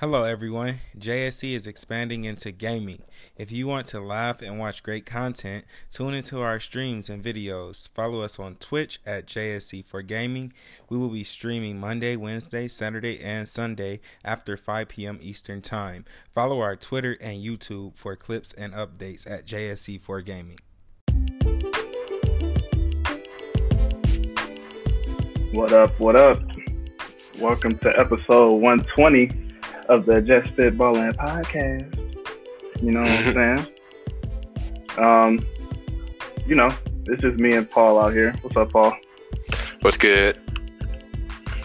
Hello, everyone. JSE is expanding into gaming. If you want to laugh and watch great content, tune into our streams and videos. Follow us on Twitch at JSE for Gaming. We will be streaming Monday, Wednesday, Saturday, and Sunday after 5 p.m. Eastern Time. Follow our Twitter and YouTube for clips and updates at JSE for Gaming. What up? What up? Welcome to episode 120 of the Just Fit Spitballing podcast. You know what I'm saying? Um, you know, it's just me and Paul out here. What's up, Paul? What's good?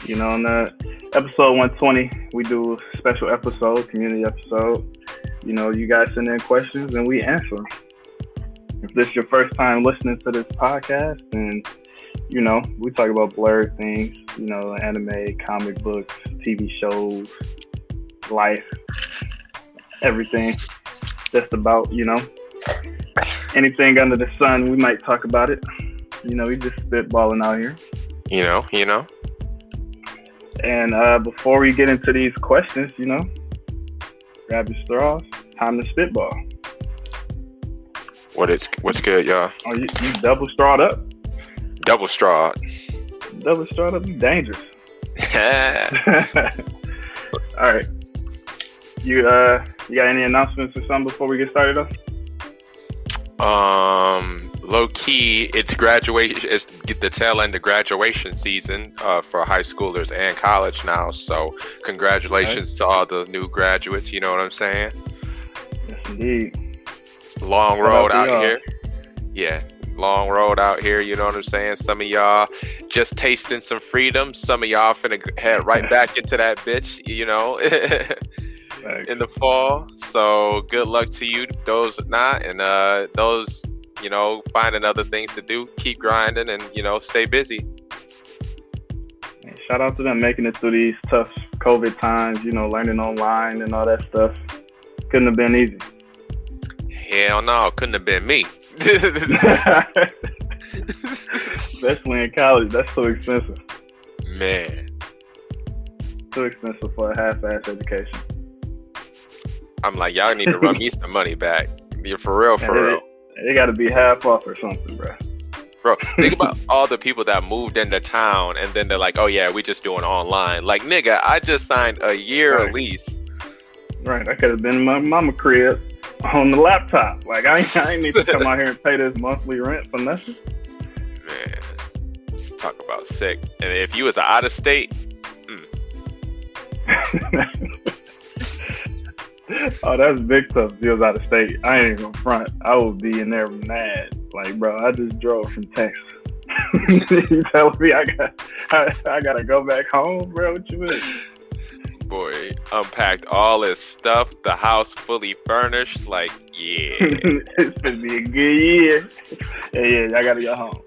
You know, on the episode 120, we do a special episode, community episode. You know, you guys send in questions and we answer them. If this is your first time listening to this podcast, and you know, we talk about blurred things, you know, anime, comic books, TV shows, life, everything. Just about, you know, anything under the sun, we might talk about it. You know, we just spitballing out here. You know, you know. And uh, before we get into these questions, you know, grab your straws. Time to spitball. What it's what's good, y'all? Oh, you, you double strawed up? Double straw. Double strawed up, you dangerous. All right. You uh, you got any announcements or something before we get started? Though? Um, low key, it's graduation. It's the tail end of graduation season uh, for high schoolers and college now. So, congratulations to all the new graduates. You know what I'm saying? Yes, indeed. Long road out out y'all. here. Yeah, long road out here. You know what I'm saying? Some of y'all just tasting some freedom. Some of y'all finna head right back into that bitch. You know. Facts. in the fall. So good luck to you, those not, and uh, those you know finding other things to do. Keep grinding and you know stay busy. And shout out to them making it through these tough COVID times. You know, learning online and all that stuff. Couldn't have been easy. Hell no, couldn't have been me. Especially in college, that's so expensive. Man, Too expensive for a half-ass education. I'm like y'all need to run me some money back. Yeah, for real, for Yeah, real. It got to be half off or something, bro. Bro, think about all the people that moved into town and then they're like, oh yeah, we just doing online. Like, nigga, I just signed a year Right. lease. Right, I could have been in my mama crib on the laptop. Like I, ain't- I ain't need to come out here and pay this monthly rent for nothing. Man, just talk about sick. And if you was out of state, mm. oh, that's big you was out of state, I ain't even front. I would be in there mad. Like, bro, I just drove from Texas. you telling me I got, I, I gotta go back home, bro? What you mean? boy, unpacked all his stuff, the house fully furnished. Like, yeah. it's gonna be a good year. Yeah, yeah, I gotta go home.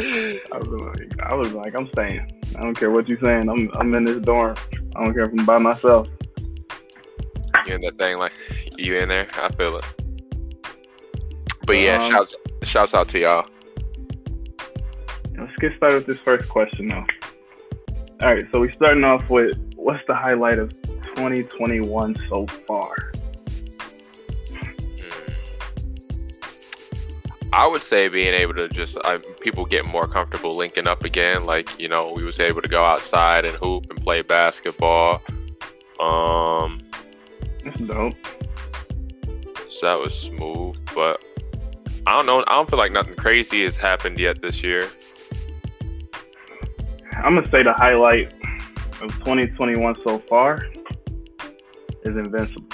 I was like, I was like, I'm staying. I don't care what you're saying. I'm, I'm in this dorm. I don't care if I'm by myself. you in that thing, like, you in there? I feel it. But yeah, Um, shouts, shouts out to y'all. Let's get started with this first question, though. All right, so we're starting off with what's the highlight of 2021 so far? I would say being able to just people get more comfortable linking up again. Like you know, we was able to go outside and hoop and play basketball. Um, That's so that was smooth. But I don't know. I don't feel like nothing crazy has happened yet this year. I'm gonna say the highlight of 2021 so far is Invincible.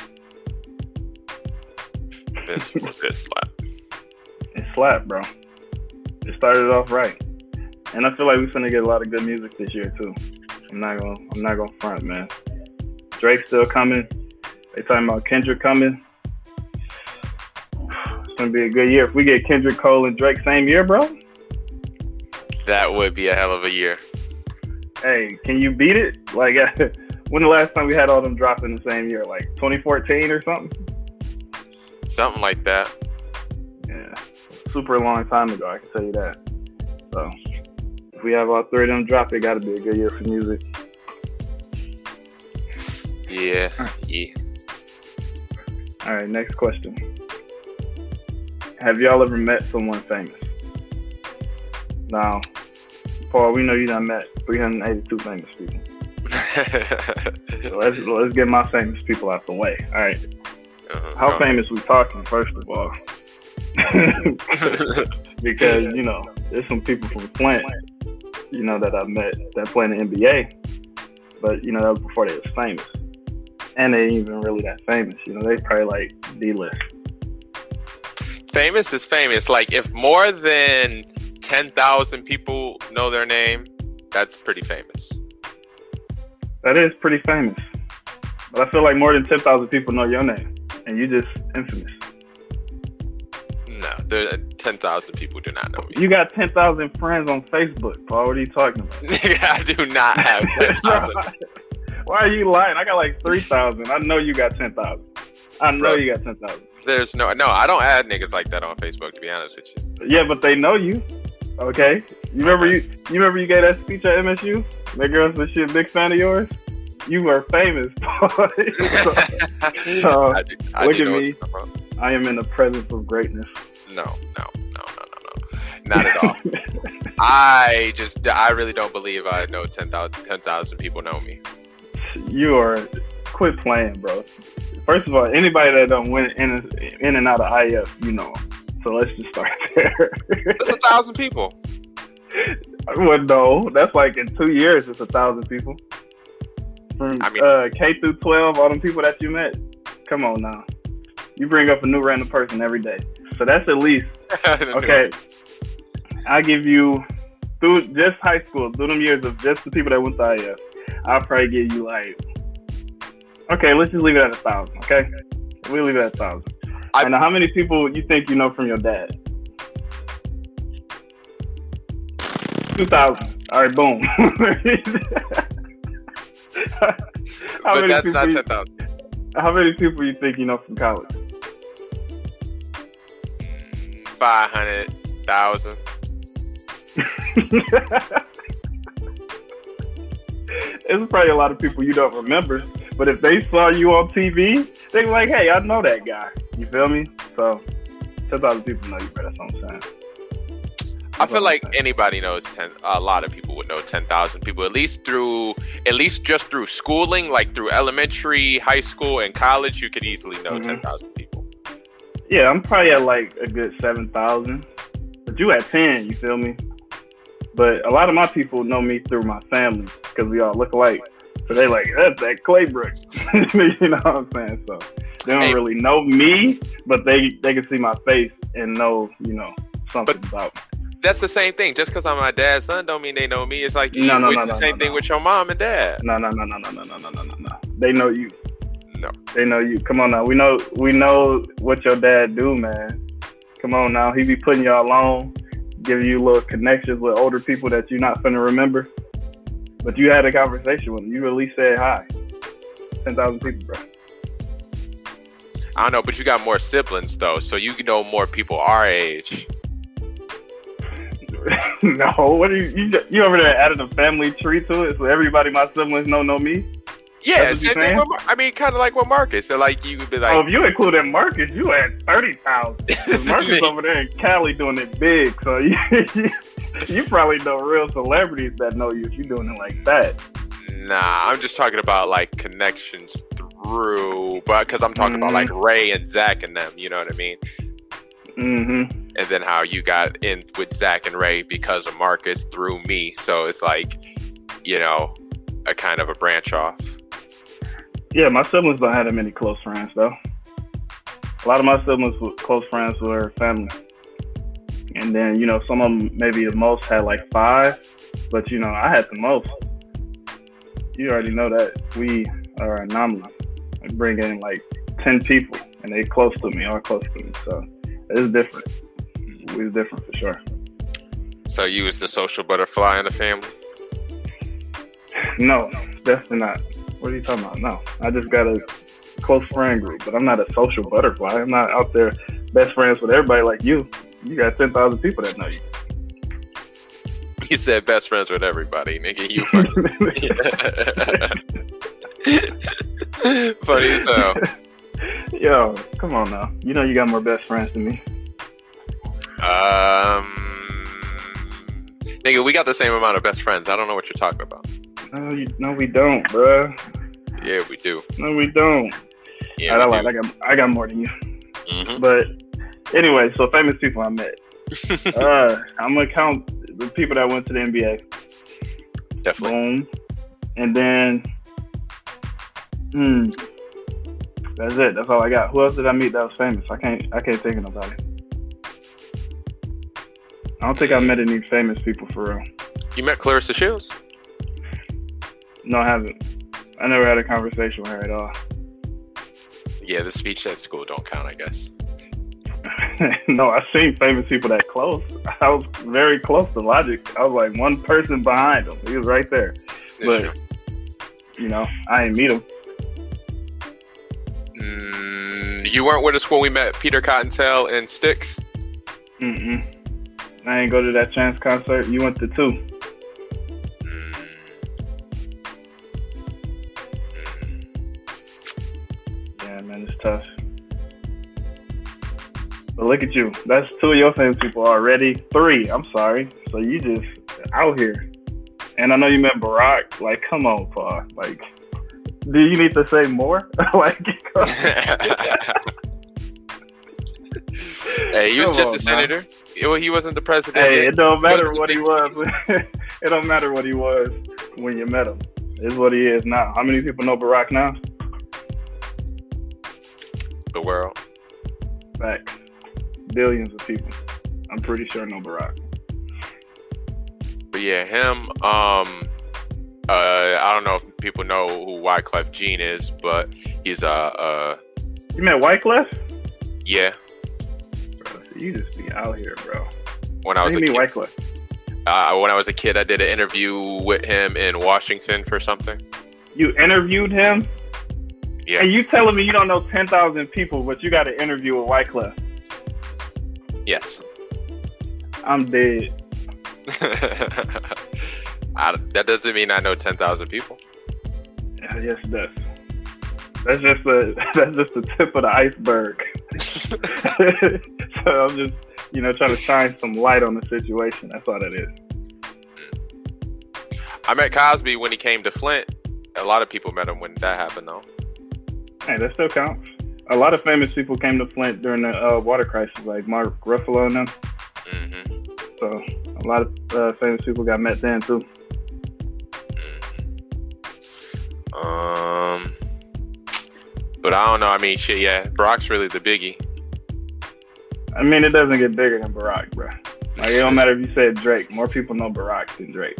This slap. Slapped, bro. It started off right, and I feel like we're gonna get a lot of good music this year too. I'm not gonna, I'm not gonna front, man. Drake's still coming. They talking about Kendrick coming. It's gonna be a good year if we get Kendrick Cole and Drake same year, bro. That would be a hell of a year. Hey, can you beat it? Like, when the last time we had all them drop in the same year? Like 2014 or something? Something like that. Super long time ago. I can tell you that. So, if we have all three of them drop, it got to be a good year for music. Yeah. Yeah. All right, next question. Have y'all ever met someone famous? Now, Paul, we know you done met 382 famous people. So let's let's get my famous people out the way. All right, Uh-huh. how famous we talking? First of all, because you know there's some people from Flint, you know that I met that play in the NBA, but you know that was before they was famous, and they ain't even really that famous. You know they probably like D list. famous is famous. Like if more than ten thousand people know their name, that's pretty famous. That is pretty famous. But I feel like more than 10,000 people know your name, and you just infamous. No, there uh, ten thousand people do not know me. You got 10,000 friends on Facebook, Paul. What are you talking about? Nigga, I do not have ten thousand. Why are you lying? I got like 3,000. I know you got 10,000. I know Bro. you got 10,000. There's no no. I don't add niggas like that on Facebook. To be honest with you. Yeah, but they know you. Okay. You remember you you remember you gave that speech at MSU? That girl said she a big fan of yours? You were famous, Paul. So, I do, I look at me. what you're talking I am in the presence of greatness. No, no, no, no, no, no, not at all. I just, I really don't believe I know 10,000 10,000 people know me. you are quit playing, bro. First of all, anybody that don't win in in and out of IF, you know. So let's just start there. That's a thousand people. well, no, that's like in two years, it's a thousand people. From I mean- uh, K through twelve, all them people that you met. Come on now, you bring up a new random person every day. So that's at least okay. I give you through just high school, through them years of just the people that went to IF. I'll probably give you like okay, let's just leave it at a thousand. Okay, we leave it at a thousand. I- and how many people you think you know from your dad? Two thousand. All right, boom. how, but many that's people not 10,000. how many people you think you know from college? 500,000. There's probably a lot of people you don't remember, but if they saw you on TV, they're like, "Hey, I know that guy." You feel me? So, ten thousand people know you, bro. That's what I'm saying. I feel like anybody knows 10, a lot of people would know 10,000 people, at least through, at least just through schooling, like through elementary, high school, and college, you could easily know Mhm. 10,000 people. Yeah, I'm probably at like a good seven thousand, but you at ten. You feel me? But a lot of my people know me through my family because we all look alike. So they like that's that Claybrook. you know what I'm saying? So they don't Hey. really know me, but they they can see my face and know you know something about me. That's the same thing. Just because I'm my dad's son, don't mean they know me. It's like you, No, no, it's no, the no, same no, thing no. with your mom and dad. No, no, no, no, no, no, no, no, no, no, no. They know you. No. They know you. Come on now. We know we know what your dad do, man. Come on now. He be putting y'all on, giving you little connections with older people that you're not finna remember. But you had a conversation with him. You at least said hi. Ten thousand people, bro. I don't know, but you got more siblings though, so you know more people our age. no, what are you, you? You over there adding a family tree to it, so everybody, my siblings, know know me. Yeah, same thing with Mar- I mean, kind of like with Marcus. So like you would be like, oh, if you included Marcus, you had thirty thousand. Marcus over there in Cali doing it big, so you, you probably know real celebrities that know you if you're doing it like that. Nah, I'm just talking about like connections through, but because I'm talking about like Ray and Zach and them, you know what I mean? Mm-hmm. And then how you got in with Zach and Ray because of Marcus through me. So it's like, you know, a kind of a branch off. Yeah, my siblings don't have that many close friends though. A lot of my siblings were close friends were family, and then you know some of them maybe the most had like five, but you know I had the most. You already know that we are anomalous. I bring in like ten people, and they close to me, all close to me. So it's different. It's different for sure. So you was the social butterfly in the family. No, definitely not. What are you talking about? No, I just got a close friend group, but I'm not a social butterfly. I'm not out there best friends with everybody like you. You got ten thousand people that know you. He said best friends with everybody, nigga. You. fucking- Funny as hell. Yo, come on now. You know you got more best friends than me. Um, nigga, we got the same amount of best friends. I don't know what you're talking about. No, you, no, we don't, bruh. Yeah, we do. No, we don't. Yeah, I, we lied. I got, I got more than you. do. Mhm. But anyway, so famous people I met. uh, I'm gonna count the people that went to the NBA. Definitely. Boom. And then, hmm, that's it. That's all I got. Who else did I meet that was famous? I can't. I can't think of nobody. I don't think I met any famous people for real. You met Claressa Shields? No, I haven't. I never had a conversation with her at all. Yeah, the speech at school don't count, I guess. no, I've seen famous people that close. I was very close to Logic. I was like one person behind him. He was right there. That's But- true. You know, I didn't meet him. Mm, you weren't with us when we met Peter CottonTale and Sticks. Mm-mm. I didn't go to that Chance concert. You went to two. Look at you. That's two of your famous people already. Three. I'm sorry. So you just out here. And I know you met Barack. Like, come on, Paul. Like, do you need to say more? like, hey, he was Come just on, a senator. He- He wasn't the president. hey, it don't matter what he was. it don't matter what he was when you met him. It's what he is now. How many people know Barack now? the world. Facts. Billions of people. I'm pretty sure no Barack. But yeah, him. Um, uh, I don't know if people know who Wyclef Jean is, but he's a uh, uh, You met Wyclef? yeah. Bro, you just be out here, bro. When I was you mean kid, Wyclef? uh, when I was a kid, I did an interview with him in Washington for something. You interviewed him? Yeah. And you telling me you don't know 10,000 people, but you got an interview with Wyclef? Yes. I'm dead. I, that doesn't mean I know ten thousand people. Yes, it does. That's just the that's just the tip of the iceberg. so I'm just you know trying to shine some light on the situation. That's all that is. I met Cosby when he came to Flint. A lot of people met him when that happened, though. Hey, that still counts. A lot of famous people came to Flint during the uh, water crisis, like Mark Ruffalo and them. hmm So a lot of uh, famous people got met then too. hmm Um, but I don't know. I mean, shit. Yeah, Brock's really the biggie. I mean, it doesn't get bigger than Barack, bro. Like it don't matter if you said Drake. More people know Barack than Drake.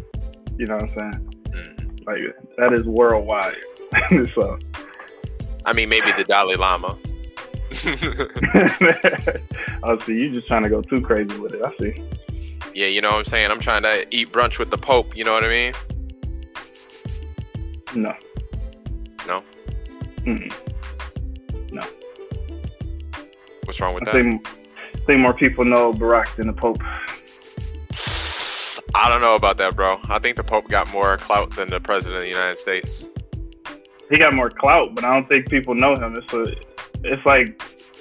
You know what I'm saying? Mhm. Like that is worldwide. so I mean, maybe the Dalai Lama. I see you just trying to go too crazy with it. I see. yeah, you know what I'm saying. I'm trying to eat brunch with the Pope. You know what I mean? No. No? Mm-mm. What's wrong with I that? think I think more people know Barack than the Pope. I don't know about that, bro. I think the Pope got more clout than the President of the United States. He got more clout, but I don't think people know him. It's a, it's like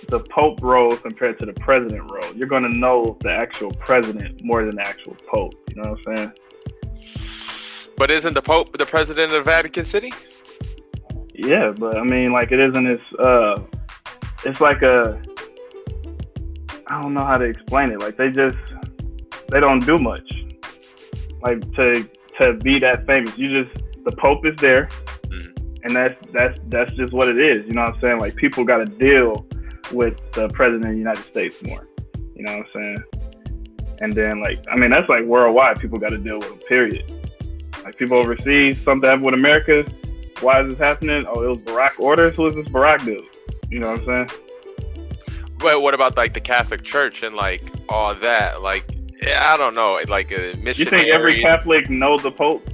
the Pope role compared to the president role. You're gonna know the actual president more than the actual Pope. You know what I'm saying? But isn't the Pope the President of Vatican City? Yeah, but I mean, like it isn't as uh, it's like a, I don't know how to explain it. Like they just, they don't do much. Like to to be that famous, you just the Pope is there. And that's that's that's just what it is. You know what I'm saying? Like people got to deal with the president of the United States more. You know what I'm saying? And then like, I mean, that's like worldwide. People got to deal with it. Period. Like people overseas, something happened with America. Why is this happening? Oh, it was Barack orders. Who is this Barack dude? You know what I'm saying? But what about like the Catholic Church and like all that? Like, I don't know. Like a You think every Catholic knows the Pope?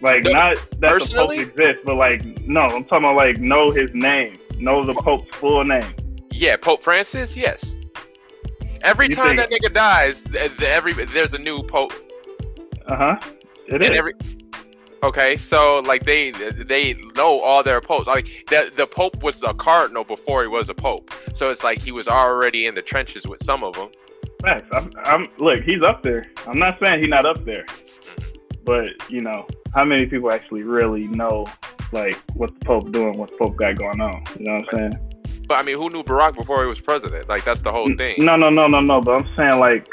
Like No, not that personally? the Pope exists, but like no, I'm talking about like know his name, know the Pope's full name. Yeah, Pope Francis. Yes. Every You time think- that nigga dies, th- th- every there's a new Pope. Uh huh. It and is. every Okay, so like they they know all their popes. Like the the pope was a cardinal before he was a pope, so it's like he was already in the trenches with some of them. Facts. I'm, I'm look. He's up there. I'm not saying he's not up there, but you know, how many people actually really know like what the Pope doing, what the Pope got going on? You know what I'm saying? But I mean, who knew Barack before he was president? Like that's the whole thing. No, no, no, no, no. But I'm saying like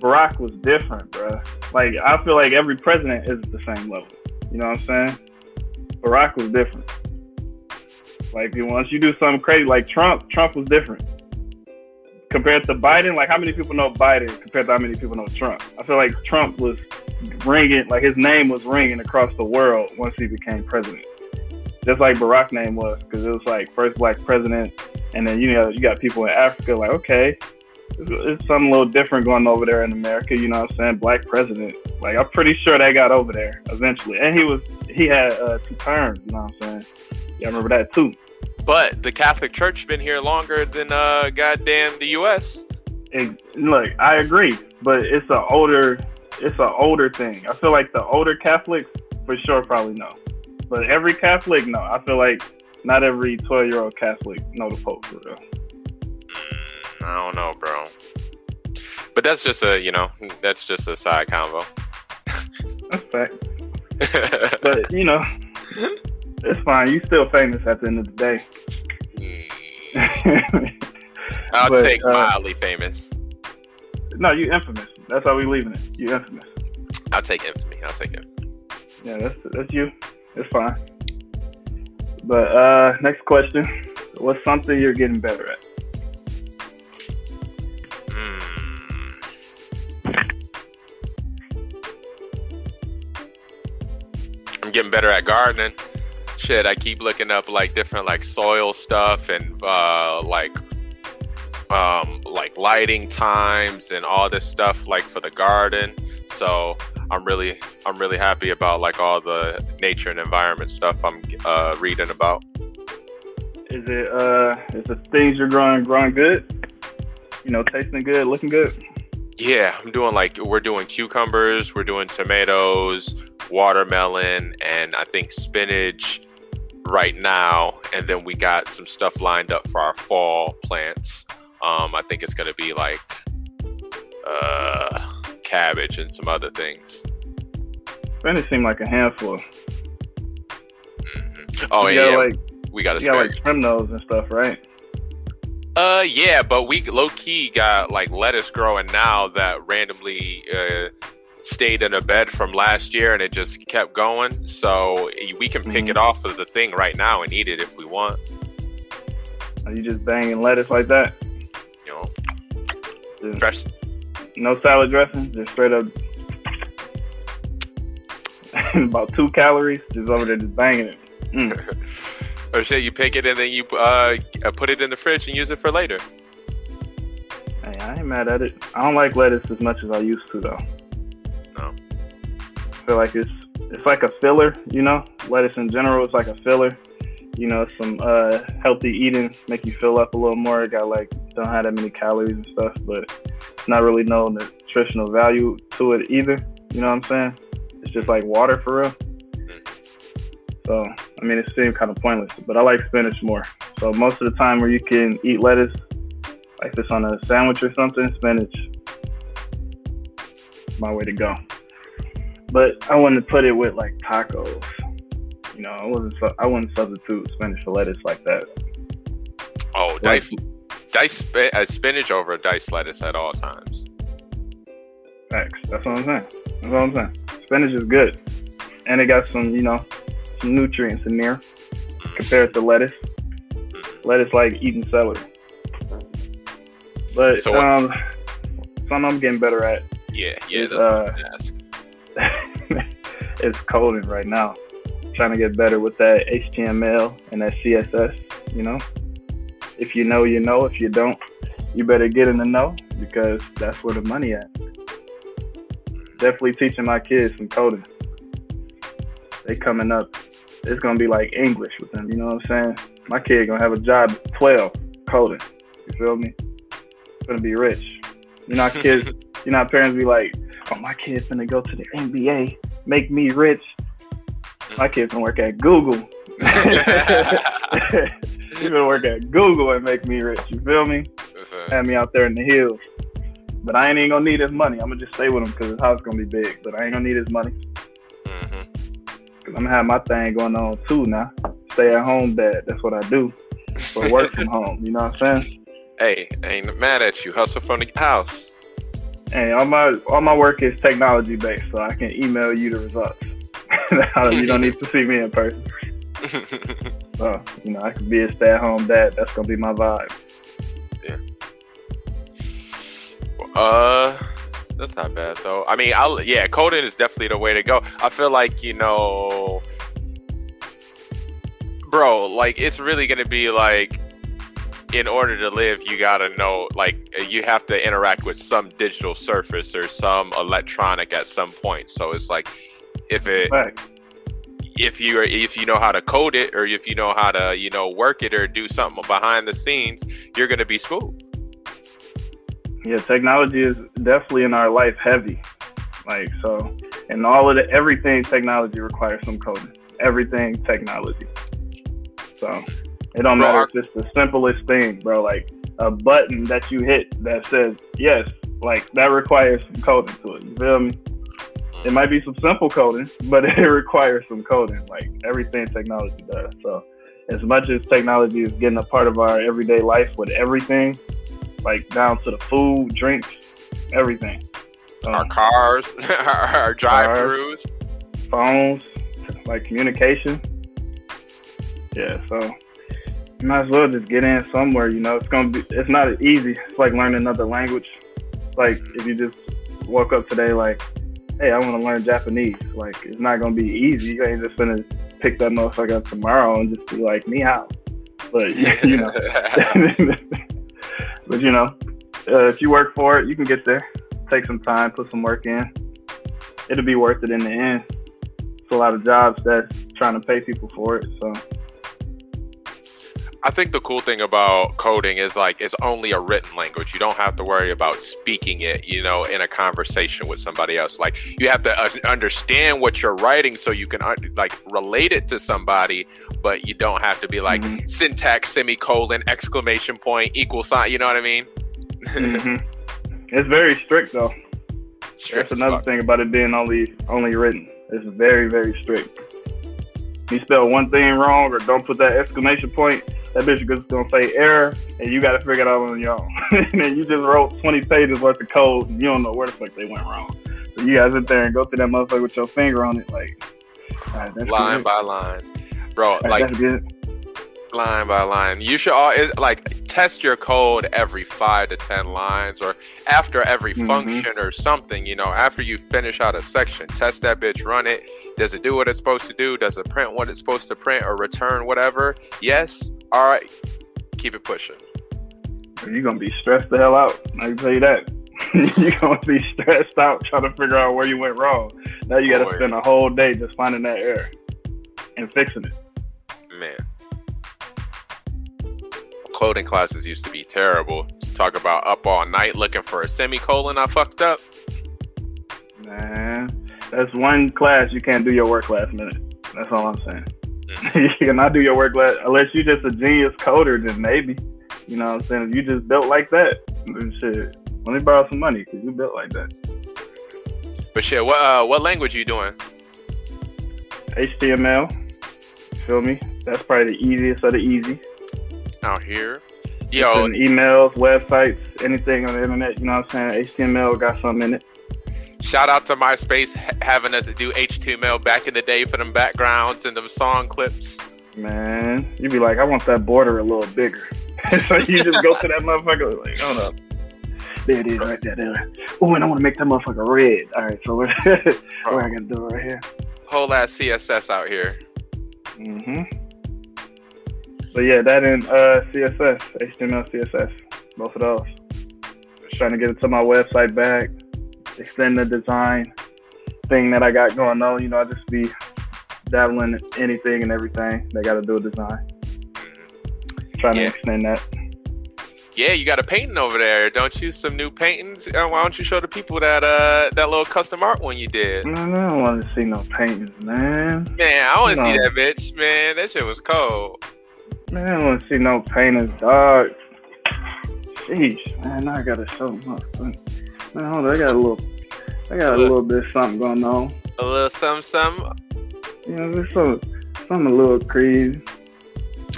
Barack was different, bro. Like I feel like every president is the same level. You know what I'm saying? Barack was different. Like once you do something crazy, like Trump, Trump was different compared to Biden. Like how many people know Biden compared to how many people know Trump? I feel like Trump was ringing, like his name was ringing across the world once he became president. Just like Barack's name was, because it was like first black president, and then you know you got people in Africa like okay, it's something a little different going over there in America. You know what I'm saying? Black president. Like I'm pretty sure they got over there eventually, and he was he had uh, two terms. You know what I'm saying? Yeah, I remember that too. But the Catholic Church been here longer than uh goddamn the U.S. It, look, I agree, but it's an older it's an older thing. I feel like the older Catholics for sure probably know, but every Catholic no. I feel like not every twelve year old Catholic know the Pope for real. I don't know, bro. But that's just a, you know, that's just a side convo. that's fact. but you know, it's fine. You still famous at the end of the day. Mm. I'll but, take uh, mildly famous. No, you infamous. That's how we leaving it. You infamous. I'll take infamy. I'll take it. Yeah, that's that's you. It's fine. But uh next question. What's something you're getting better at? I'm getting better at gardening. Shit, I keep looking up like different like soil stuff and uh, like um, like lighting times and all this stuff like for the garden. So I'm really I'm really happy about like all the nature and environment stuff I'm uh, reading about. Is it uh is the things you're growing growing good? You know, tasting good, looking good? Yeah, I'm doing like we're doing cucumbers, we're doing tomatoes, watermelon, and I think spinach right now. And then we got some stuff lined up for our fall plants. Um, I think it's going to be like uh, cabbage and some other things. Spinach seemed like a handful. Mm-hmm. Oh, yeah, yeah. Like, we got to got like trim those and stuff, right? Uh, yeah, but we low key got like lettuce growing now that randomly uh, stayed in a bed from last year and it just kept going. So we can pick mm-hmm. it off of the thing right now and eat it if we want. Are you just banging lettuce like that? Know, just dress. No salad dressing, just straight up. about two calories, just over there just banging it. Mm. or shit, you pick it and then you uh, put it in the fridge and use it for later. Hey, I ain't mad at it. I don't like lettuce as much as I used to though No. I feel like it's it's like a filler, you know. Lettuce in general is like a filler. You know, some uh, healthy eating make you fill up a little more. It got like don't have that many calories and stuff, but it's not really no nutritional value to it either. You know what I'm saying? It's just like water for real. So I mean, it seemed kind of pointless, but I like spinach more. So most of the time, where you can eat lettuce, like this on a sandwich or something, spinach, my way to go but I wouldn't put it with like tacos. You know, I wasn't. I wouldn't substitute spinach for lettuce like that. Oh, dice, like, dice uh, spinach over diced lettuce at all times. Facts. That's what I'm saying. That's what I'm saying. Spinach is good, and it got some, you know, some nutrients in there compared to lettuce. Mm-hmm. Lettuce like eating celery. But so um, something I'm getting better at. Yeah, yeah. Is, uh, it's coding right now. Trying to get better with that HTML and that CSS. You know, if you know, you know. If you don't, you better get in the know because that's where the money at. Definitely teaching my kids some coding. They coming up. It's gonna be like English with them. You know what I'm saying? My kid gonna have a job at 12 coding. You feel me? Gonna be rich. You know, kids. you know, parents be like, "Oh, my kid's gonna go to the NBA, make me rich." My kid's gonna work at Google. He's gonna work at Google and make me rich. You feel me? Have me out there in the hills. But I ain't even gonna need his money. I'm gonna just stay with him because his house gonna be big. But I ain't gonna need his money. hmm Cause I'm gonna have my thing going on too now. Stay at home dad. That's what I do. But work from home. You know what I'm saying? Hey, ain't mad at you. Hustle from the house. Hey, all my all my work is technology based, so I can email you the results. you don't need to see me in person. So you know, I can be a stay at home dad. That's gonna be my vibe. Yeah. Uh, that's not bad though. I mean, I'll yeah, coding is definitely the way to go. I feel like you know, bro, like it's really gonna be like, in order to live, you gotta know like you have to interact with some digital surface or some electronic at some point. So it's like, if it Fact. If you are if you know how to code it or if you know how to you know work it or do something behind the scenes, you're gonna be smooth. Yeah, technology is definitely in our life heavy. Like so, and all of the everything technology requires some coding. Everything technology. So it don't Bro, matter if it's the simplest thing, bro. Like a button that you hit that says yes, like that requires some coding to it. You feel me? It might be some simple coding, but it requires some coding. Like everything technology does. So as much as technology is getting a part of our everyday life with everything, like down to the food, drinks, everything. Um, Our cars, our drive-throughs. phones, like communication. Yeah, so you might as well just get in somewhere. You know, it's gonna be. It's not easy. It's like learning another language. Like if you just woke up today, like, hey, I want to learn Japanese. Like it's not gonna be easy. You ain't just gonna pick that motherfucker up tomorrow and just be like, me how. But you know, but you know, uh, if you work for it, you can get there. Take some time, put some work in. It'll be worth it in the end. It's a lot of jobs that's trying to pay people for it. So I think the cool thing about coding is like it's only a written language. You don't have to worry about speaking it, you know, in a conversation with somebody else. Like you have to uh, understand what you're writing so you can like relate it to somebody, but you don't have to be like Mhm. syntax semicolon exclamation point equal sign. You know what I mean? mhm. it's very strict though. Strict That's another fuck. thing about it being only only written. It's very very strict. You spell one thing wrong or don't put that exclamation point, that bitch is gonna say error, and you got to figure it out on your own. and then you just wrote 20 pages worth of code, and you don't know where the fuck they went wrong. So you guys sit there and go through that motherfucker with your finger on it, like, right, line by line, bro. Right, Like. Line by line. You should all like test your code every five to ten lines, or after every Mhm. function or something. You know, after you finish out a section, test that bitch, run it. Does it do what it's supposed to do? Does it print what it's supposed to print or return whatever? Yes. All right. Keep it pushing. You're gonna be stressed the hell out. I can tell you that. You're gonna be stressed out trying to figure out where you went wrong. Now you gotta Boy. spend a whole day just finding that error and fixing it. Man. Coding classes used to be terrible. Talk about up all night looking for a semicolon. I fucked up. Man, that's one class you can't do your work last minute. That's all I'm saying. Mm-hmm. you cannot do your work last unless you're just a genius coder. Then maybe, you know what I'm saying. If you just built like that, then shit. Let me borrow some money because you built like that. But shit, what uh, what language you doing? HTML. Feel me? That's probably the easiest of the easy. Out here. Yo, emails, websites, anything on the internet. You know what I'm saying? HTML got something in it. shout out to MySpace having us do HTML back in the day for them backgrounds and them song clips. Man, you'd be like, I want that border a little bigger. so you just go to that motherfucker like, hold up. There it is, right there. there. Oh, and I want to make that motherfucker red. All right, so what, what I gotta do right here? Whole ass CSS out here. hmm But yeah, that and uh, CSS, HTML, CSS, both of those. Just Trying to get it to my website back, extend the design thing that I got going on. You know, I just be dabbling in anything and everything. They got to do a design. Trying Yeah. to extend that. Yeah, you got a painting over there, don't you? Some new paintings. Uh, why don't you show the people that uh that little custom art one you did? Man, I don't want to see no paintings, man. Man, I want to see that bitch. Man, that shit was cold. Man, I don't want to see no painters, dog. Sheesh, man, I gotta show my. Man, hold on, I got a little, I got a Look. little bit of something going on. A little something, something. You know, there's some, something a little crazy.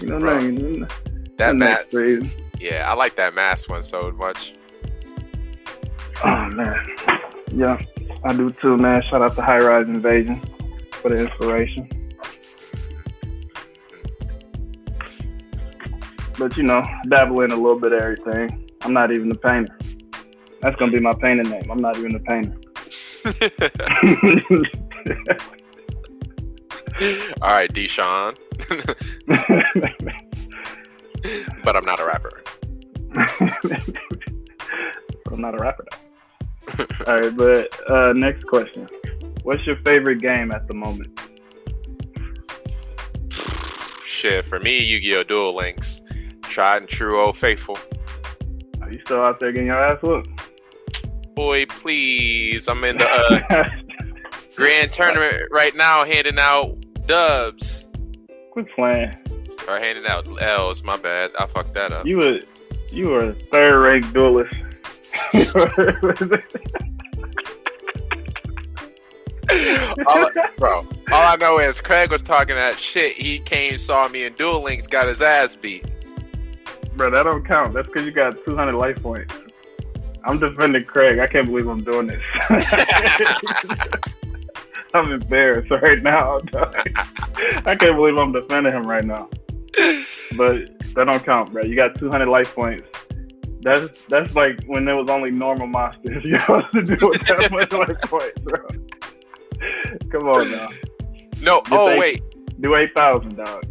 You know, Bro, nothing, That mask. crazy. Yeah, I like that mask one so much. Oh man, yeah, I do too, man. Shout out to High Rise Invasion for the inspiration. But you know, dabble in a little bit of everything. I'm not even a painter. That's gonna be my painting name. I'm not even a painter. All right, Deshaun. but I'm not a rapper. I'm not a rapper though. All right, but uh, next question. What's your favorite game at the moment? Shit, for me, Yu-Gi-Oh! Duel Links, tried and true, old faithful. Are you still out there getting your ass whooped? Boy, please, I'm in the uh, grand tournament right now, handing out dubs Quit playing. or handing out L's. My bad, I fucked that up. You were you were a third rank duelist. all I, bro, all I know is Craig was talking that shit. He came, saw me in Duel Links, got his ass beat. Bro, that don't count. That's because you got 200 life points. I'm defending Craig. I can't believe I'm doing this. I'm embarrassed right now. I can't believe I'm defending him right now. But that don't count, bro. You got 200 life points. That's that's like when there was only normal monsters. You're supposed to do with that much life points, bro. Come on now. No, You oh wait, Do 8,000, dog.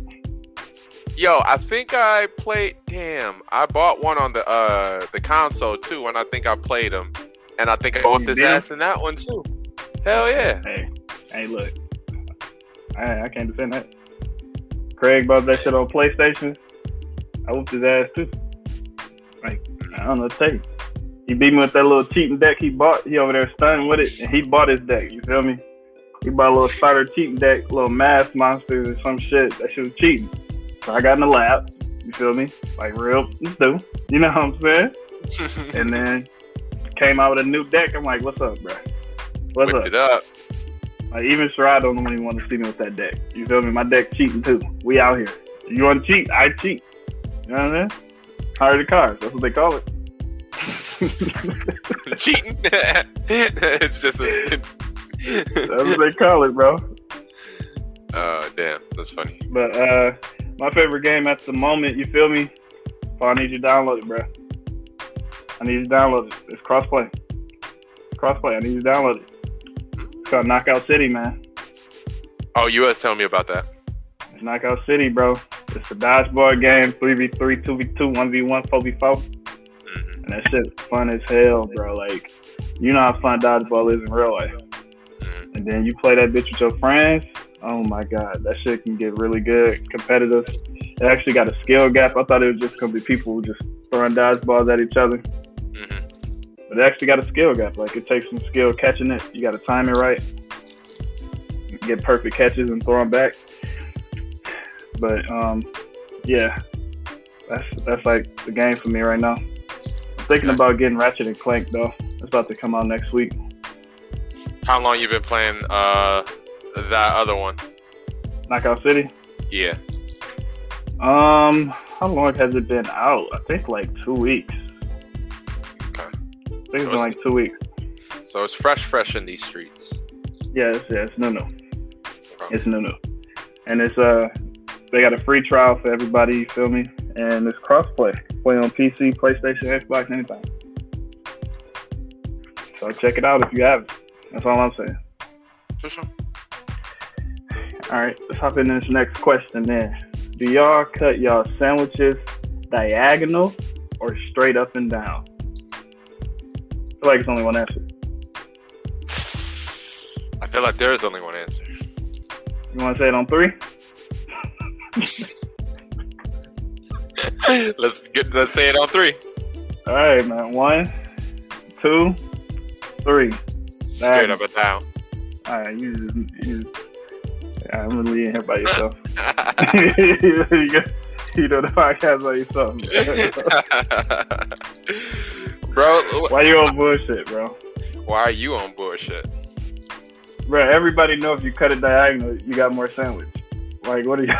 Yo, I think I played. Damn, I bought one on the uh the console too, and I think I played him, and I think I whooped You his ass in that one too. Hell yeah. Hey, hey, look. I, I can't defend that. Craig bought that shit on PlayStation. I whooped his ass too. Like, I don't know what to tell you. He beat me with that little cheating deck he bought. He over there stunning with it, and he bought his deck. You feel me? He bought a little starter cheating deck, little mass monsters or some shit. That shit was cheating. So I got in the lab. You feel me? Like real, do. You know what I'm saying? And then came out with a new deck. I'm like, what's up, bro? What's Whipped up? it up. Like even Sherrod don't even want to see me with that deck. You feel me? My deck cheating too. We out here. You want to cheat? I cheat. You know what I mean? Hire the cars. That's what they call it. Cheating. it's just a. That's what they call it, bro. Oh damn, that's funny. But uh, my favorite game at the moment, you feel me? Paul, I need you to download it, bro. I need you to download it. It's crossplay. Crossplay. I need you to download it. It's called Knockout City, man. Oh, you was telling me about that. It's Knockout City, bro. It's a dodgeball game, 3v3, 2v2, 1v1, 4v4. hmm And that shit's fun as hell, bro. Like, you know how fun dodgeball is in real life. hmm And then you play that bitch with your friends. Oh my god, that shit can get really good, competitive. It actually got a skill gap. I thought it was just gonna be people just throwing dodgeballs at each other, hmm but it actually got a skill gap. Like it takes some skill catching it. You got to time it right, get perfect catches and throw them back. But um, yeah, that's that's like the game for me right now. I'm thinking about getting Ratchet and Clank though. It's about to come out next week. How long you been playing uh that other one? Knockout City. Yeah. Um, how long has it been out? I think like two weeks. Okay. I think it's been like two weeks. So it's fresh, fresh in these streets. Yes, yes, no, no. It's no, no, And it's uh they got a free trial for everybody, you feel me? And it's crossplay. Play on PC, PlayStation, Xbox, anything. So check it out if you have it. That's all I'm saying. For sure. All right, let's hop into this next question then. Do y'all cut y'all sandwiches diagonal or straight up and down? I feel like it's only one answer. I feel like there is only one answer. You want to say it on three? let's get let's say it on three. All right, man. One, two, three. Straight up and down. All right, you just, you just I'm gonna leave you here by yourself. you, know the podcast by yourself. bro, Why you on bullshit, bro? why are you on bullshit? Bro, everybody know if you cut it diagonal, you got more sandwich. Like, what are you?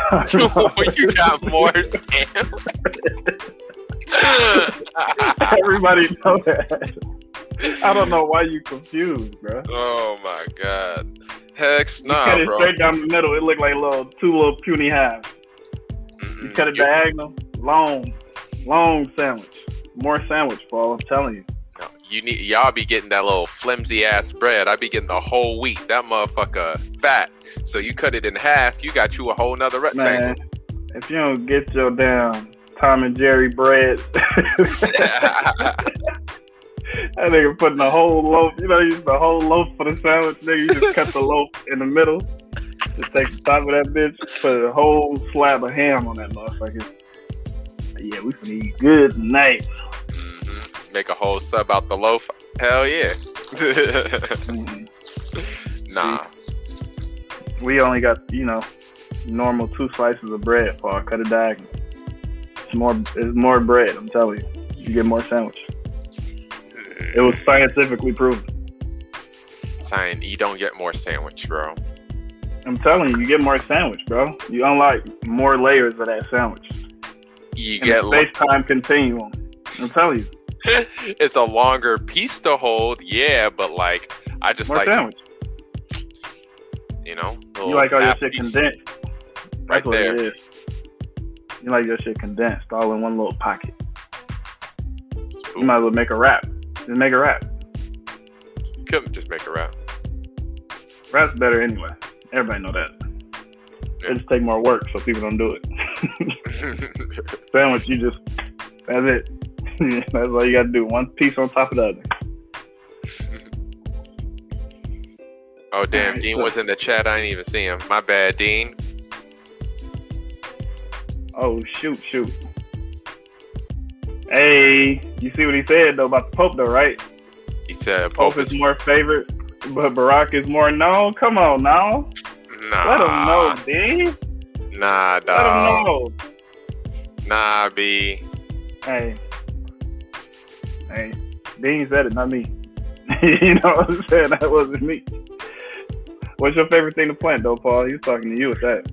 you got more sandwich. everybody know that. I don't know why you confused, bro. oh my god. Hex, You nah, cut it bro. straight down the middle. It looked like little two little puny halves. Mm-hmm. You Mm-mm. cut it You- diagonal, long, long sandwich. More sandwich, bro. I'm telling you. no, You need y'all be getting that little flimsy ass bread. I be getting the whole wheat. That motherfucker fat. So you cut it in half, you got you a whole nother rectangle. Man, if you don't get your damn Tom and Jerry bread, that nigga putting the whole loaf, you know, use the whole loaf for the sandwich, nigga. You just cut the loaf in the middle. Just take the top of that bitch, put a whole slab of ham on that motherfucker. Yeah, we finna eat good tonight. Mhm. Make a whole sub out the loaf. Hell yeah. Mhm. nah. We only got, you know, normal two slices of bread, Paul. Cut it diagonal. It's more, it's more bread, I'm telling you. You get more sandwich. It was scientifically proven. Sign, you don't get more sandwich, bro. I'm telling you, you get more sandwich, bro. You unlock more layers of that sandwich. You In get space time continuum. I'm telling you, it's a longer piece to hold, yeah, but like I just more like sandwich. you know, You like all your shit piece. condensed. Right That's what there. it is. You like your shit condensed, all in one little pocket. You might as well make a rap. Just make a rap. Couldn't just make a wrap. Rap's better anyway. Everybody know that. It just take more work, so people don't do it. Sandwich, you just that's it. that's all you got to do. One piece on top of the other. oh damn, Alright, Dean so- was in the chat. I didn't even see him. My bad, Dean. Oh shoot, shoot. Hey, you see what he said though about the Pope though, right? He said Pope Pope is is more favorite, but Barack is more known. Come on now, Nah. let him know, B. nah, D. nah, Let him know. nah, B. Hey, hey, Dean said it, not me. you know what I'm saying? That wasn't me. What's your favorite thing to plant though, Paul? He was talking to you with that.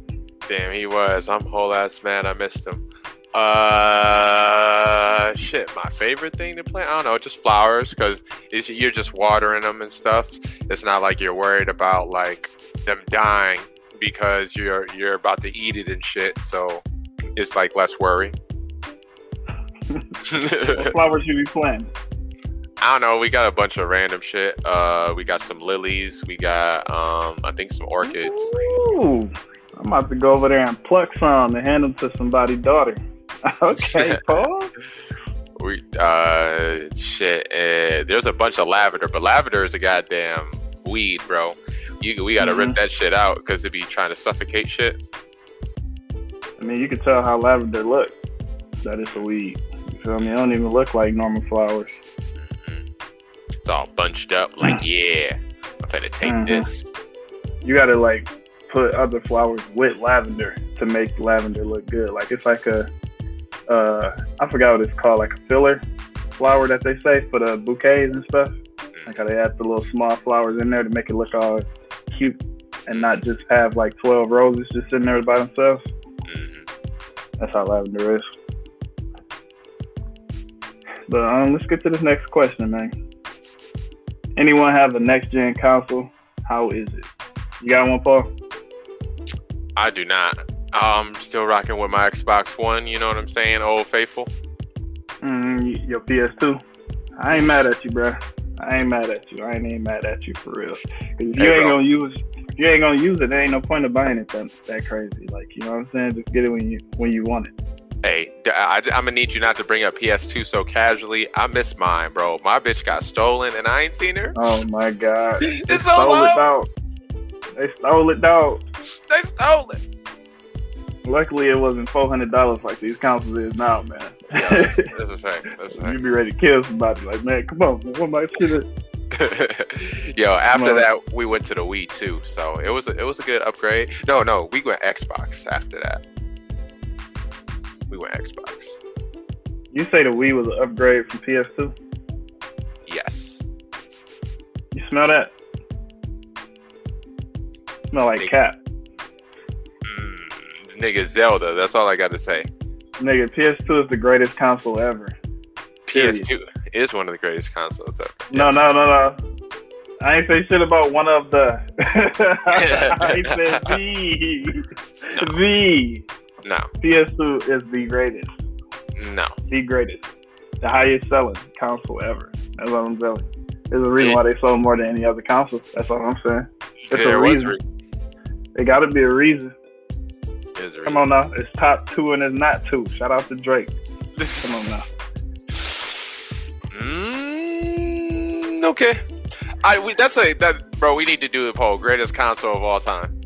Damn, he was. I'm whole ass mad. I missed him. Uh, shit. My favorite thing to plant? I don't know, just flowers, because you're just watering them and stuff. It's not like you're worried about like them dying because you're you're about to eat it and shit. So it's like less worry. What flowers you be planting? I don't know. We got a bunch of random shit. Uh, we got some lilies. We got um, I think some orchids. Ooh, I'm about to go over there and pluck some and hand them to somebody's daughter. okay, Paul. We uh shit. Uh, there's a bunch of lavender, but lavender is a goddamn weed, bro. You we gotta rip Mhm. that shit out because it'd be trying to suffocate shit. I mean, you can tell how lavender look. That is a weed. You feel me? It don't even look like normal flowers. Mhm. It's all bunched up. Like yeah, I'm gonna take Mhm. this. You gotta like put other flowers with lavender to make lavender look good. Like it's like a, uh, I forgot what it's called, like a filler flower that they say for the bouquets and stuff. Like how they add the little small flowers in there to make it look all cute and not just have like 12 roses just sitting there by themselves. hmm That's how lavender is. But um, let's get to this next question, man. Anyone have a next gen console? How is it? You got one, Paul? I do not. I'm still rocking with my Xbox One. You know what I'm saying? Old faithful. Mm, your PS2. I ain't mad at you, bro. I ain't mad at you. I ain't even mad at you for real. 'Cause if you Hey, ain't bro. gonna use, if you ain't gonna use it, there ain't no point of buying it that that crazy. Like you know what I'm saying? Just get it when you when you want it. Hey, I, am gonna need you not to bring up PS2 so casually. I miss mine, bro. My bitch got stolen and I ain't seen her. Oh my god, they It's so stole it, dog. They stole it, dog. They stole it. Luckily, it wasn't four hundred dollars like these consoles is now, man. Yeah, that's, that's a fact. That's a fact. You'd be ready to kill somebody. Like, man, come on, what my shit? Yo, after that, we went to the Wii too, so it was a, it was a good upgrade. No, no, we went Xbox after that. We went Xbox. You say the Wii was an upgrade from PS2? Yes. You smell that? Smell like cat. Nigga Zelda. That's all I got to say. Nigga, PS2 is the greatest console ever. PS2 is one of the greatest consoles ever. No, no, no, no. I ain't say shit about one of the. I said the. The No, PS2 is the greatest. no. The greatest. The highest selling console ever. That's what I'm telling you. There's a reason why they sold more than any other console. That's all I'm saying. It's a There was reason. re- got to be a reason. Come on now. It's top two and it's not two. Shout out to Drake. Come on now. Mm, okay. I we, that's a that bro. We need to do the poll. Greatest console of all time.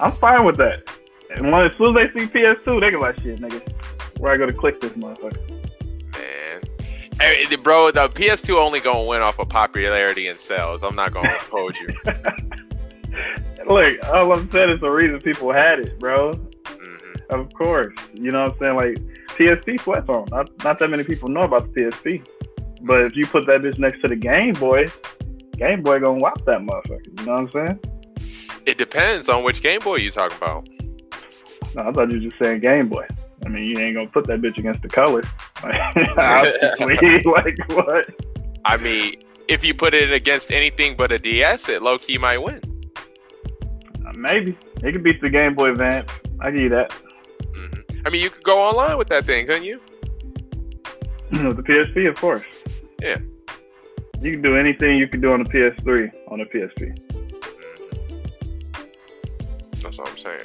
I'm fine with that. And when, as soon as they see PS2, they go like, shit, nigga. Where I go to click this motherfucker? Man, Hey, bro, the PS2 only gonna win off of popularity and sales. I'm not gonna hold you. Look, all I'm saying is the reason people had it, bro. hmm Of course. You know what I'm saying? Like, PSP sweats on. Not, not that many people know about the PSP. But if you put that bitch next to the Game Boy, Game Boy gonna whop that motherfucker. You know what I'm saying? It depends on which Game Boy you talking about. No, I thought you were just saying Game Boy. I mean, you ain't gonna put that bitch against the color. Like, like what? I mean, if you put it against anything but a DS, it low key might win. Maybe it could beat the Game Boy Advance. I give you that. hmm I mean, you could go online with that thing, couldn't you? With the PSP, of course. Yeah. You can do anything you can do on the PS3 on the PSP. That's what I'm saying.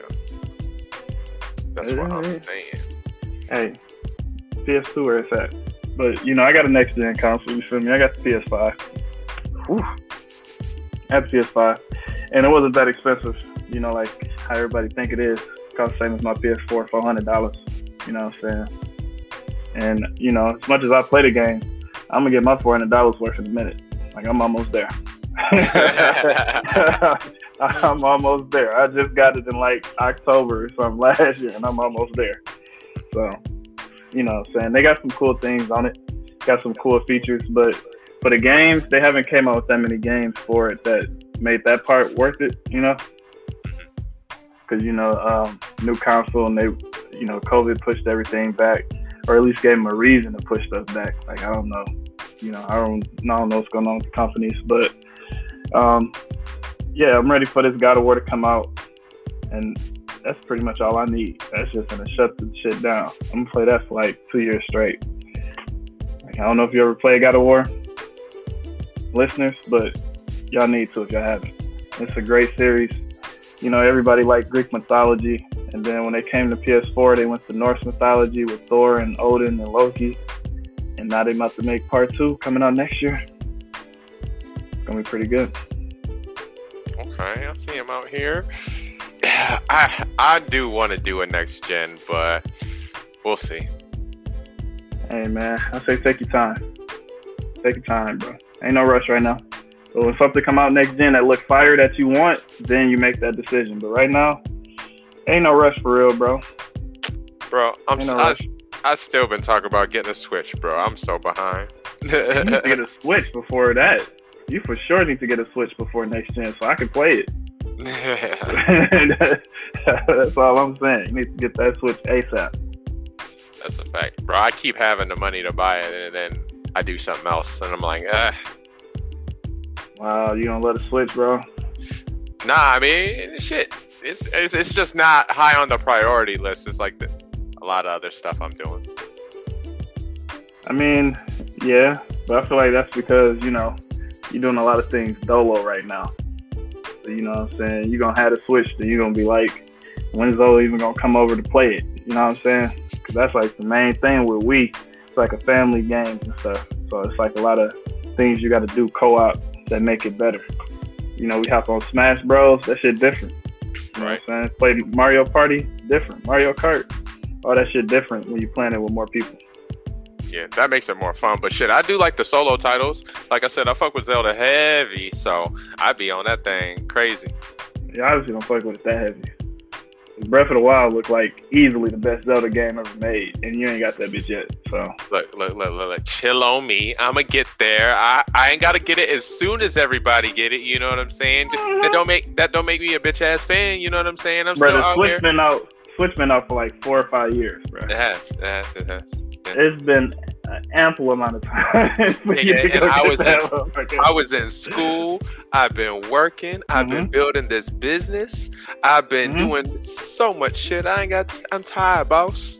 That's what I'm saying. Hey, PS2 where it's at. But you know, I got a next gen console. You feel me? I got the PS5. Whew. I had the PS5, and it wasn't that expensive. You know, like how everybody think it is. It the same as my PS4, four hundred dollars. You know what I'm saying? And you know, as much as I play the game, I'm gonna get my four hundred dollars worth in a minute. Like I'm almost there. I'm almost there. I just got it in like October or something last year, and I'm almost there. So, you know, what I'm saying they got some cool things on it, got some cool features, but for the games, they haven't came out with that many games for it that made that part worth it. You know, because you know, um, new console and they, you know, COVID pushed everything back, or at least gave them a reason to push stuff back. Like I don't know, you know, I don't, I don't know what's going on with the companies, but um, yeah, I'm ready for this God of War to come out, and that's pretty much all I need. That's just gonna shut the shit down. I'm gonna play that for like two years straight. Like, I don't know if you ever played God of War, listeners, but y'all need to if y'all haven't. It's a great series. You know, everybody liked Greek mythology, and then when they came to PS4, they went to Norse mythology with Thor and Odin and Loki, and now they about to make part two coming out next year. It's gonna be pretty good. Okay, I see him out here. I I do want to do a next gen, but we'll see. Hey man, I say take your time. Take your time, bro. Ain't no rush right now. But when something come out next gen that look fire that you want, then you make that decision. But right now, ain't no rush for real, bro. Bro, I'm no I. I still been talking about getting a Switch, bro. I'm so behind. You need to get a Switch before that. You for sure need to get a Switch before next gen, so I can play it. That's all I'm saying. You need to get that Switch ASAP. That's a fact, bro. I keep having the money to buy it, and then I do something else, and I'm like, uh, Wow, you don't let it switch, bro. nah. I mean, shit. It's, it's it's just not high on the priority list. It's like the, a lot of other stuff I'm doing. I mean, yeah, but I feel like that's because, you know, you're doing a lot of things dolo right now. So, you know what I'm saying? You're going to have to switch, then you're going to be like, when's Zoe even going to come over to play it? You know what I'm saying? Because that's like the main thing with Wii. It's like a family game and stuff. So it's like a lot of things you got to do co op that make it better. You know, we hop on Smash Bros. That shit different. You know I'm saying? Play Mario Party, different. Mario Kart, all that shit different when you playing it with more people. Yeah, that makes it more fun. But shit, I do like the solo titles. Like I said, I fuck with Zelda heavy, so I'd be on that thing crazy. Yeah, I obviously don't fuck with it that heavy. Breath of the Wild looked like easily the best Zelda game ever made, and you ain't got that bitch yet. So look, look, look, look, look. chill on me. I'ma get there. I, I ain't gotta get it as soon as everybody get it. You know what I'm saying? Just, that don't make that don't make me a bitch ass fan. You know what I'm saying? I'm Brother, still out Switch here. been out. Switch been out for like four or five years, bro. It has, it has, it has. Yeah. It's been an ample amount of time. Yeah, I was in- I was in school. I've been working. I've been Mm-hmm. building this business. I've been Mhm. doing so much shit. I ain't got. I'm tired, boss.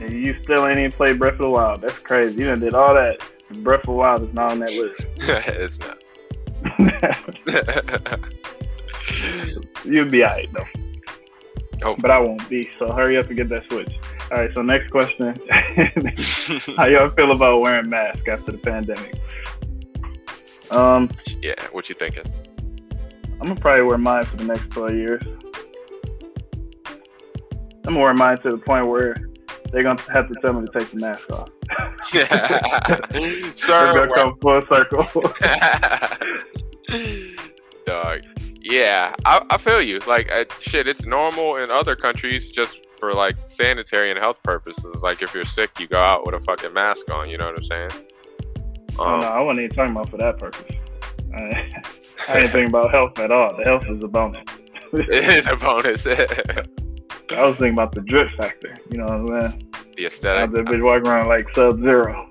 And you still ain't even played Breath of the Wild. That's crazy. You done did all that. Breath of the Wild is not on that list. it's not. You'll be alright though. Oh. But I won't be. So hurry up and get that switch. All right. So next question: How y'all feel about wearing masks after the pandemic? Um, yeah. What you thinking? I'm gonna probably wear mine for the next 12 years. I'm gonna wear mine to the point where they're gonna have to tell me to take the mask off. It's Sir, gonna come full circle. dog. Yeah, I, I feel you. Like, uh, shit, it's normal in other countries just for like sanitary and health purposes. Like, if you're sick, you go out with a fucking mask on. You know what I'm saying? oh, Um, no, I wasn't even talking about for that purpose. I, I ain't thinking about health at all. The health is a bonus. it is a bonus. I was thinking about the drip factor. You know what I'm saying? The aesthetic. that bitch walking around like Sub Zero.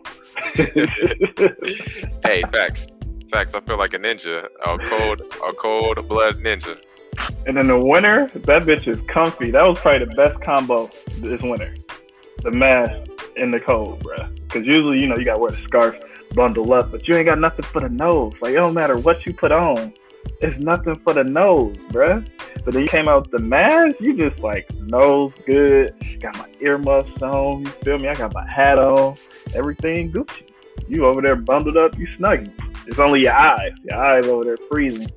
hey, facts. Facts. I feel like a ninja, a cold, a cold blood ninja. and in the winter, that bitch is comfy. That was probably the best combo this winter. The mask in the cold, bruh. Because usually, you know, you got to wear the scarf, bundle up, but you ain't got nothing for the nose. Like, it don't matter what you put on. It's nothing for the nose, bruh. But then you came out with the mask, you just like, nose good. Got my earmuffs on. You feel me? I got my hat on. Everything Gucci. You over there bundled up, you snuggy. It's only your eyes. Your eyes over there freezing.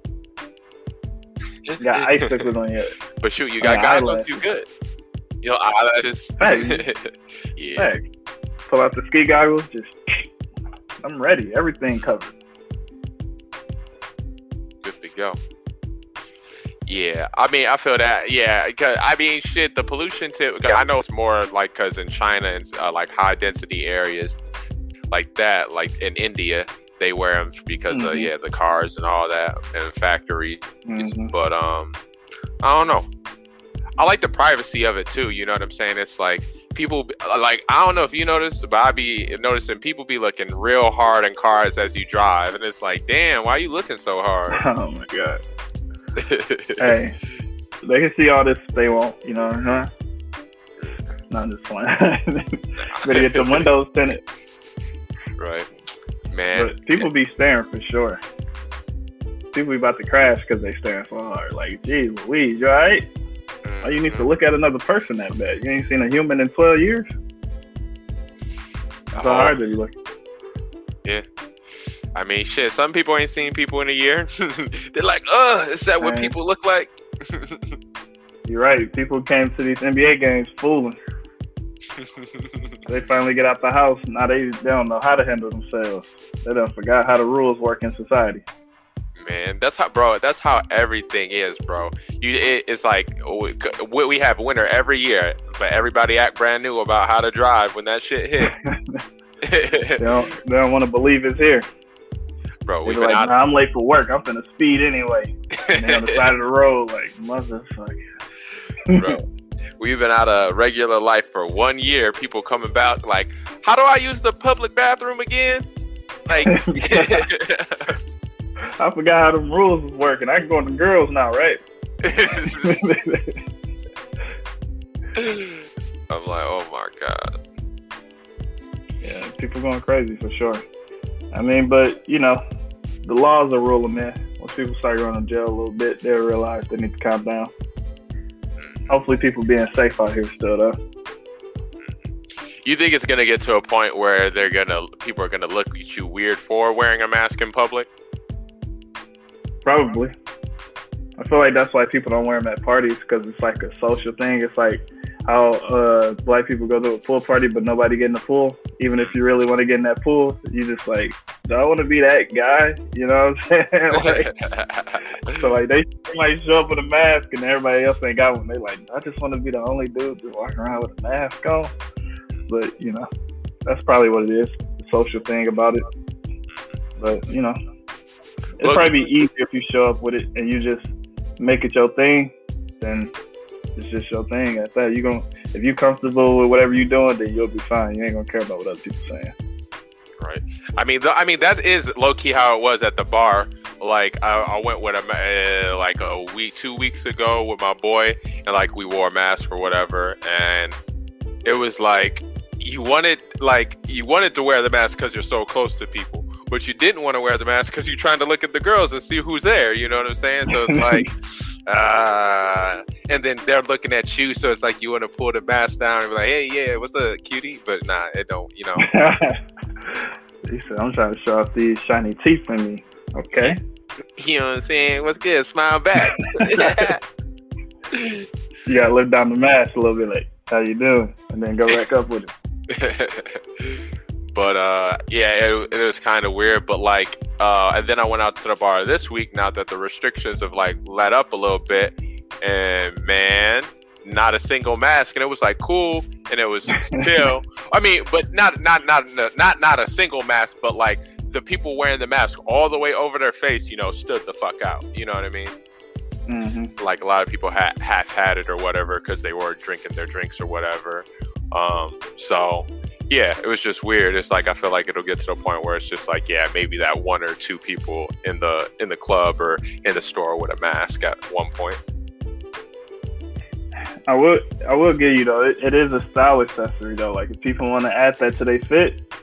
You got icicles on your But shoot, you got your goggles, you good. You know, eyelashes. Hey. yeah. Hey, pull out the ski goggles. Just, I'm ready. Everything covered. good to go. Yeah, I mean, I feel that. Yeah, cause I mean, shit, the pollution tip. I know it's more like because in China and uh, like high density areas like that, like in India, they wear them because of Mhm. yeah the cars and all that and factories. Mhm. But um, I don't know. I like the privacy of it too. You know what I'm saying? It's like people like I don't know if you notice, but I be noticing people be looking real hard in cars as you drive, and it's like, damn, why are you looking so hard? Oh my god. Hey, they can see all this they want. You know, huh? No, I'm just playing. Better get the windows tinted. right, man. But people be staring for sure. People be about to crash because they staring so hard. Like, geez, Louise, you alright? Oh, you need to Mhm. look at another person that bad. You ain't seen a human in 12 years. So Oh, hard be looking. Yeah. I mean, shit. Some people ain't seen people in a year. They're like, "Ugh, is that what Right. people look like?" You're right. People came to these NBA games fooling. They finally get out the house. Now they, they don't know how to handle themselves. They done forgot how the rules work in society. Man, that's how, bro. That's how everything is, bro. You, it, it's like we, we have winter every year, but everybody act brand new about how to drive when that shit they hit. don't they don't want to believe it's here. bro, we've like, out. nah, I'm late for work. I'm finna speed anyway. And they on the side of the road, like motherfucker. bro. We've been out of regular life for one year. People coming back like, how do I use the public bathroom again? Like, I forgot how the rules was working. I can go to the girls now, right? I'm like, oh my god. yeah, people going crazy for sure. I mean, but you know, the laws are ruling, man. Once people start going to jail a little bit, they'll realize they need to calm down. Hopefully, people being safe out here still, though. You think it's gonna get to a point where they're gonna people are gonna look at you weird for wearing a mask in public? Probably. I feel like that's why people don't wear them at parties because it's like a social thing. It's like how uh, black people go to a pool party but nobody get in the pool. Even if you really want to get in that pool, you just like, do I want to be that guy? You know what I'm saying? like, so like they might show up with a mask and everybody else ain't got one. They like, I just want to be the only dude just walking around with a mask on. But you know, that's probably what it is. The social thing about it. But you know, it'd Look- probably be easier if you show up with it and you just make it your thing. Then it's just your thing. At that, you gonna if you're comfortable with whatever you're doing, then you'll be fine. You ain't gonna care about what other people saying. Right. I mean, th- I mean that is low key how it was at the bar. Like I, I went with a uh, like a week, two weeks ago with my boy, and like we wore a mask or whatever, and it was like you wanted like you wanted to wear the mask because you're so close to people, but you didn't want to wear the mask because you're trying to look at the girls and see who's there. You know what I'm saying? So it's like. Uh, and then they're looking at you, so it's like you want to pull the mask down and be like, "Hey, yeah, what's up, cutie?" But nah, it don't. You know, he said, "I'm trying to show off these shiny teeth in me." Okay. You know what I'm saying? What's good? Smile back. You gotta lift down the mask a little bit, like, "How you doing?" and then go back up with it. but uh, yeah, it, it was kind of weird. But like, uh, and then I went out to the bar this week. Now that the restrictions have like let up a little bit, and man, not a single mask, and it was like cool, and it was chill. I mean, but not not not not not a single mask, but like the people wearing the mask all the way over their face, you know, stood the fuck out. You know what I mean? hmm like a lot of people had half had it or whatever because they were drinking their drinks or whatever. Um, so yeah, it was just weird. It's like I feel like it'll get to the point where it's just like yeah, maybe that one or two people in the in the club or in the store with a mask at one point. I will I will give you though. It, it is a style accessory though. Like if people want to add that to their fit,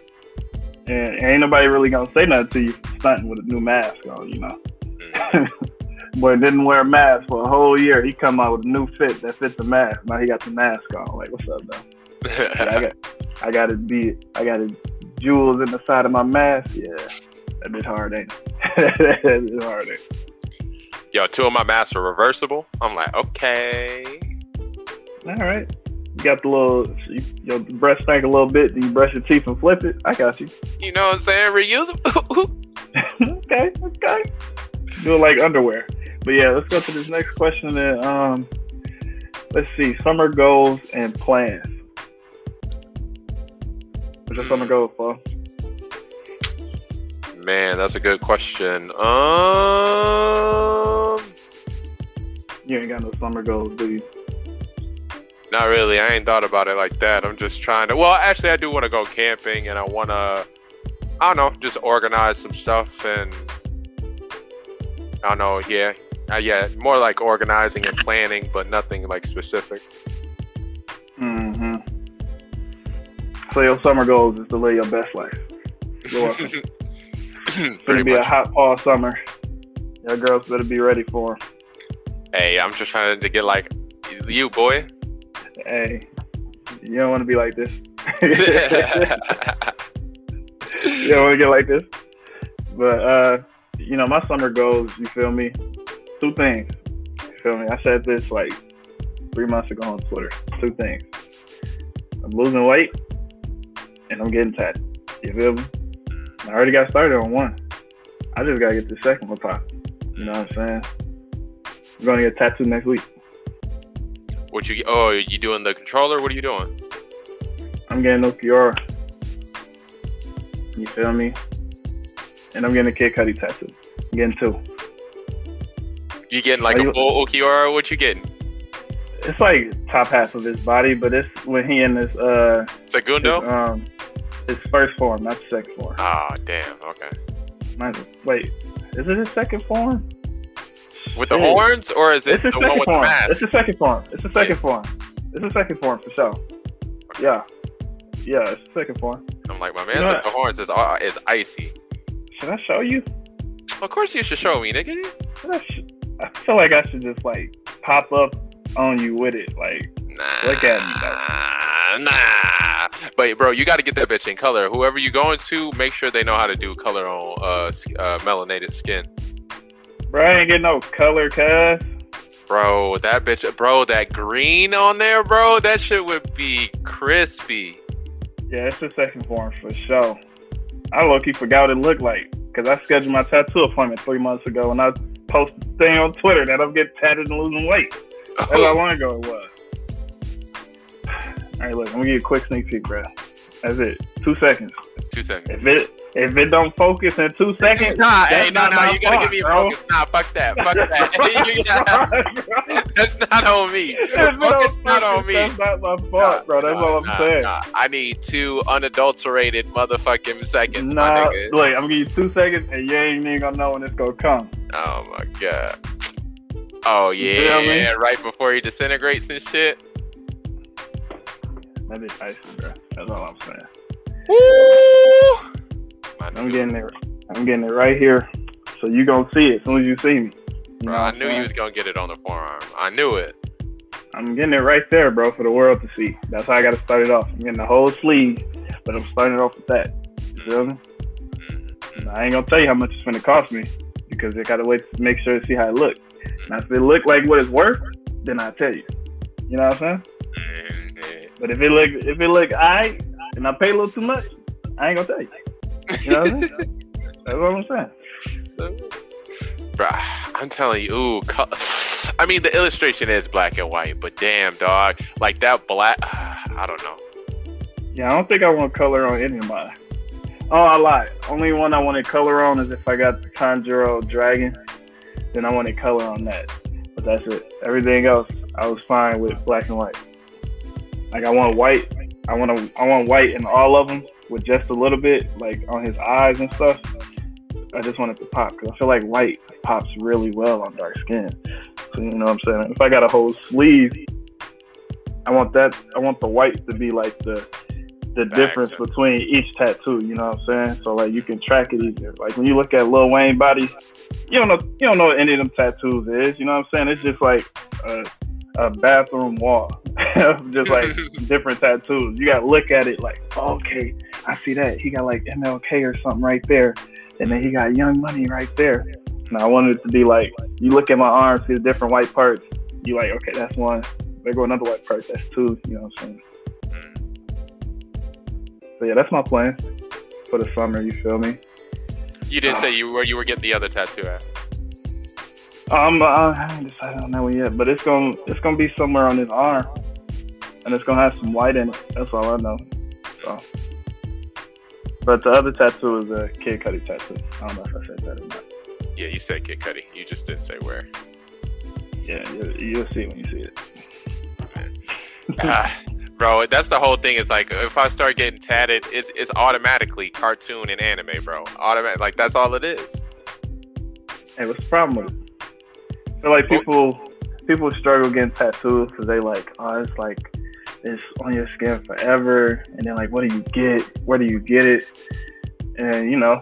and, ain't nobody really gonna say nothing to you stunting with a new mask on. You know, Mm. boy didn't wear a mask for a whole year. He come out with a new fit that fits the mask. Now he got the mask on. Like what's up though? Yeah, I got, I got to be, I got to jewels in the side of my mask. Yeah, that bit hard, ain't it? that bit hard, ain't it? Yo, two of my masks are reversible. I'm like, okay. All right. You got the little, you, your breath stank a little bit, then you brush your teeth and flip it. I got you. You know what I'm saying? Reusable. okay, okay. Do it like underwear. But yeah, let's go to this next question. And, um, let's see, summer goals and plans. What's your summer goal for? Man, that's a good question. Um, You ain't got no summer goals, do you? Not really. I ain't thought about it like that. I'm just trying to. Well, actually, I do want to go camping, and I want to. I don't know, just organize some stuff, and I don't know. Yeah, uh, yeah, more like organizing and planning, but nothing like specific. So your summer goals is to live your best life. It's gonna be a much. hot fall summer. Your girls better be ready for 'em. Hey, I'm just trying to get like you, boy. Hey, you don't want to be like this. you don't want to get like this. But uh, you know, my summer goals. You feel me? Two things. You feel me? I said this like three months ago on Twitter. Two things. I'm losing weight, and I'm getting tatted. You feel me? I already got started on one. I just gotta get the second one pop. You know what I'm saying? I'm gonna get tattooed next week. what you? Oh, you doing the controller? What are you doing? I'm getting Kiora. You feel me? And I'm getting a Kid Cudi tattoo. I'm getting two. You getting like Are a you- full Ulquiorra? What you getting? It's like top half of his body, but it's when he in this uh his, Segundo? um his first form, not the second form. Ah, damn. Okay. Mine's- Wait, is it his second form? With the horns, or is it It's the one with the mask? It's the second form. It's the second form. It's the second form for sure. Yeah. Yeah, it's the second form. I'm like, my man with what? the horns is uh, is icy. Should I show you? Of course, you should show me, nigga. I, sh- I feel like I should just like pop up on you with it. Like Nah, Look at me, nah. But bro, you got to get that bitch in color. Whoever you going to, make sure they know how to do color on uh, uh melanated skin. Bro, I ain't getting no color, cuz. Bro, that bitch, bro, that green on there, bro, that shit would be crispy. Yeah, it's a second form for sure. I low key forgot what it looked like because I scheduled my tattoo appointment three months ago and I posted a thing on Twitter that I'm getting tatted and losing weight. That's how long ago it was. All right, look, I'm gonna give you a quick sneak peek, bro. That's it. Two seconds. Two seconds. If it if it don't focus in two seconds, Nah, that's hey, no, not no, you gotta fault, give me a bro. focus. Nah, fuck that. Fuck that. that's not on me. If it don't Focus not focus, on me. That's not my fault, Nah, bro. That's nah, all I'm nah, saying. nah. I need two unadulterated motherfucking seconds, my nigga. look, I'm gonna give you two seconds, and you ain't even gonna know when it's gonna come. Oh my god. Oh You feel me? yeah, right before he disintegrates and shit. That is icy, bro. That's all I'm saying. Woo! I'm getting it. I'm getting it right here. So you gonna see it as soon as you see me. You Bro, I what I'm knew you was gonna get it on the forearm. I knew it. I'm getting it right there, bro, for the world to see. That's how I gotta start it off. I'm getting the whole sleeve, but I'm starting it off with that. You feel me? Mhm. I ain't gonna tell you how much it's gonna cost me because I gotta wait to make sure to see how it look. Now if it look like what it's worth, then I'll tell you. You know what I'm saying? But if it look if it look I and I pay a little too much, I ain't gonna tell you. You know what I'm? That's what I'm saying. Bro, I'm telling you, ooh, co- I mean the illustration is black and white, but damn dog, like that black, I don't know. Yeah, I don't think I want color on any of mine. Oh, I lied. Only one I wanted color on is if I got the Conjuro Dragon, then I wanted color on that. But that's it. Everything else, I was fine with black and white. Like I want white. I want to. I want white in all of them with just a little bit, like on his eyes and stuff. I just want it to pop because I feel like white pops really well on dark skin. So you know what I'm saying. If I got a whole sleeve, I want that. I want the white to be like the the Facts. difference between each tattoo. You know what I'm saying? So like you can track it easier. Like when you look at Lil Wayne body, you don't know you don't know what any of them tattoos is. You know what I'm saying? It's just like a, a bathroom wall, just like different tattoos. You gotta look at it like, oh, okay, I see that. He got like MLK or something right there, and then he got Young Money right there. And I wanted it to be like, you look at my arm, see the different white parts. You like, okay, that's one. There go another white part. That's two. You know what I'm saying? Mm. So yeah, that's my plan for the summer. You feel me? You didn't say you where you were getting the other tattoo at. Um, uh, I haven't decided on that one yet, but it's gonna it's gonna be somewhere on his arm, and it's gonna have some white in it. That's all I know. So, but the other tattoo is a Kid Cudi tattoo. I don't know if I said that or not. Yeah, you said Kid Cudi. You just didn't say where. Yeah, you, you'll see when you see it. Ah, bro, that's the whole thing. Is like if I start getting tatted, it's it's automatically cartoon and anime, bro. Automatic, like that's all it is. Hey, what's the problem with it? Like oh. people people struggle getting tattoos because they like, oh, it's like it's on your skin forever, and then like, what do you get? Where do you get it? And you know,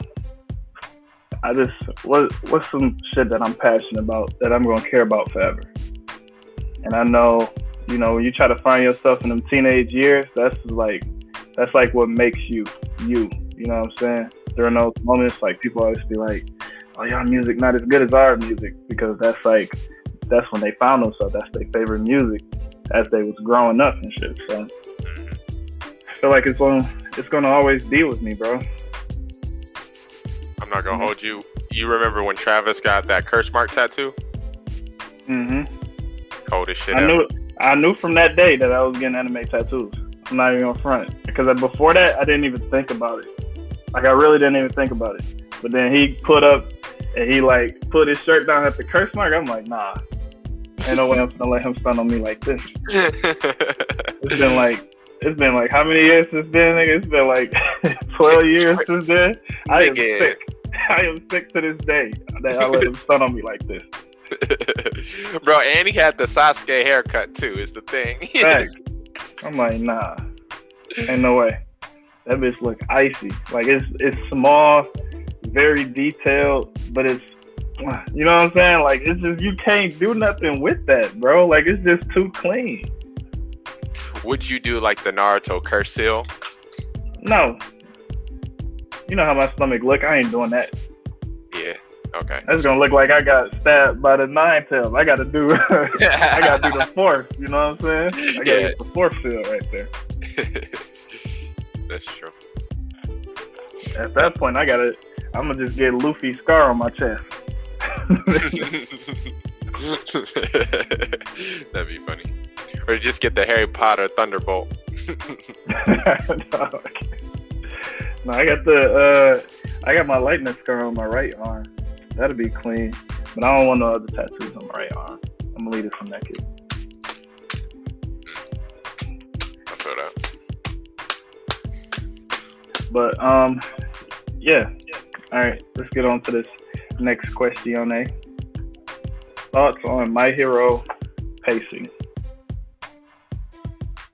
I just what what's some shit that I'm passionate about that I'm gonna care about forever. And I know, you know, when you try to find yourself in them teenage years, that's like that's like what makes you you. You know what I'm saying? During those moments, like people always be like, "Oh, y'all music not as good as our music," because that's like that's when they found themselves. That's their favorite music as they was growing up and shit. So I feel like it's gonna it's gonna always be with me, bro. I'm not gonna hold you. You remember when Travis got that curse mark tattoo? Mm hmm Coldest shit I ever. knew I knew from that day that I was getting anime tattoos. I'm not even on front because before that I didn't even think about it. Like I really didn't even think about it. But then he put up and he like put his shirt down at the curse mark. I'm like, nah, ain't no way I'm gonna let him stun on me like this. It's been like it's been like how many years since then? Nigga? It's been like twelve years since then. I am Nigga. sick. I am sick to this day that I let him stun on me like this. Bro, and he had the Sasuke haircut too. Is the thing. I'm like, nah, ain't no way. That bitch look icy. Like it's it's small, very detailed, but it's you know what I'm saying. Like it's just you can't do nothing with that, bro. Like it's just too clean. Would you do like the Naruto curse seal? No, you know how my stomach look. I ain't doing that. Yeah. Okay. That's gonna look like I got stabbed by the nine tail. I gotta do I gotta do the fourth, you know what I'm saying? I gotta Yeah. get the fourth seal right there. That's true. At that point I gotta I'm gonna just get Luffy scar on my chest. That'd be funny. Or just get the Harry Potter Thunderbolt. no, I got the uh I got my lightning scar on my right arm. That'll be clean. But I don't want no other tattoos on my right arm. I'm gonna leave it from naked. I feel that. But um, yeah. All right, let's get on to this next question. Eh? Thoughts on My Hero pacing?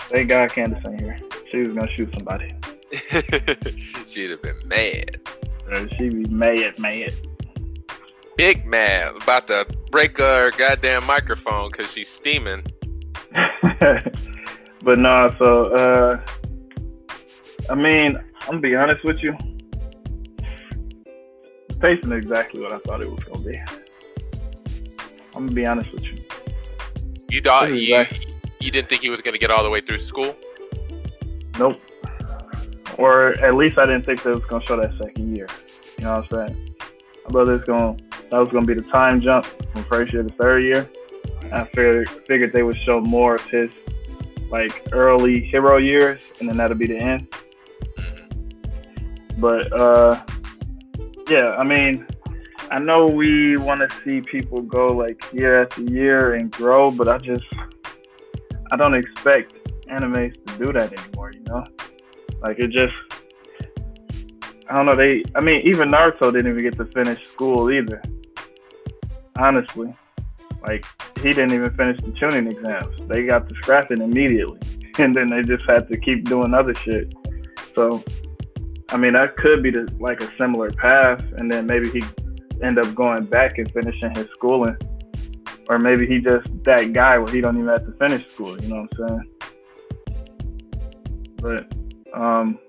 Thank God Candace ain't here. She was gonna shoot somebody. She'd have been mad. Uh, She be mad, mad. Big mad. About to break her goddamn microphone because she's steaming. but no, so uh, I mean, I'm gonna be honest with you. Pacing is exactly what I thought it was gonna be. I'm gonna be honest with you. You thought you, you didn't think he was going to get all the way through school? Nope. Or at least I didn't think that it was gonna show that second year. You know what I'm saying? I thought it was gonna that was gonna be the time jump from first year to third year. I figured figured they would show more of his like early hero years, and then that'll be the end. Mhm. But uh, yeah, I mean, I know we want to see people go like year after year and grow, but I just I don't expect animes to do that anymore. You know, like it just I don't know. They I mean, even Naruto didn't even get to finish school either. Honestly, like he didn't even finish the chunin exams. They got to scrapping immediately, and then they just had to keep doing other shit. So I mean, that could be the, like a similar path, and then maybe he end up going back and finishing his schooling, or maybe he just that guy where he don't even have to finish school. You know what I'm saying? But um,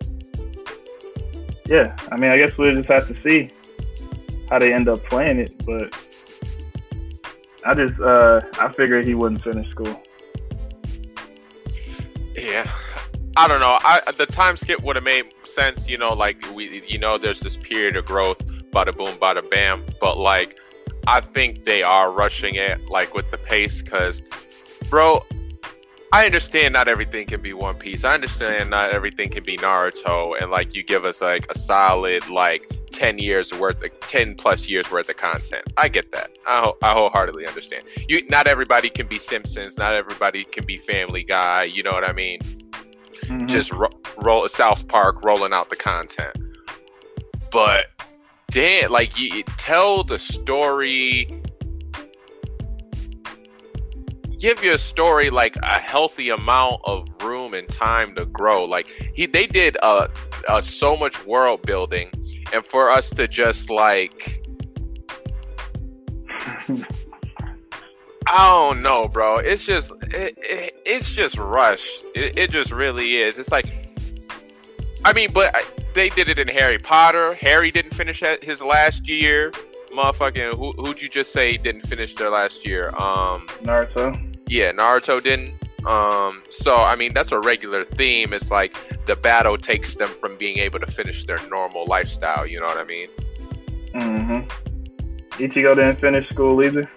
yeah, I mean, I guess we'll just have to see how they end up playing it. But I just uh, I figured he wouldn't finish school. Yeah. I don't know. I the time skip would have made sense, you know, like we you know there's this period of growth, bada boom, bada bam, but like I think they are rushing it like with the pace cuz bro, I understand not everything can be One Piece. I understand not everything can be Naruto and like you give us like a solid like 10 years worth of 10 plus years worth of content. I get that. I, ho- I wholeheartedly understand. You not everybody can be Simpsons, not everybody can be Family Guy, you know what I mean? Mhm. just ro- roll South Park rolling out the content. But damn, like you you tell the story, give your story like a healthy amount of room and time to grow. Like he, they did uh, uh so much world building, and for us to just like. I don't know, bro. It's just it, it, it's just rushed. It, it just really is. It's like, I mean, but I- they did it in Harry Potter. Harry didn't finish his last year. Motherfucking who who'd you just say didn't finish their last year? Um, Naruto. yeah, Naruto didn't. Um, so I mean that's a regular theme. It's like the battle takes them from being able to finish their normal lifestyle. You know what I mean? Mm-hmm. Ichigo didn't finish school either.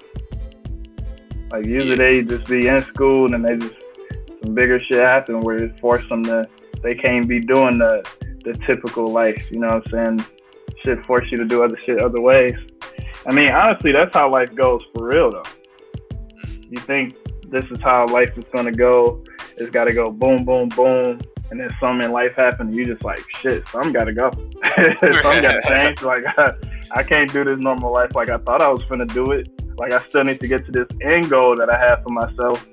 Like usually Yeah. they just be in school and they just some bigger shit happen where it force them to they can't be doing the the typical life. You know what I'm saying? Shit force you to do other shit other ways. I mean, honestly, that's how life goes for real though. You think this is how life is gonna go? It's got to go boom, boom, boom, and then something in life happen. You just like shit. Some gotta go. some gotta change. Like I, I can't do this normal life like I thought I was gonna do it. Like I still need to get to this end goal that I have for myself,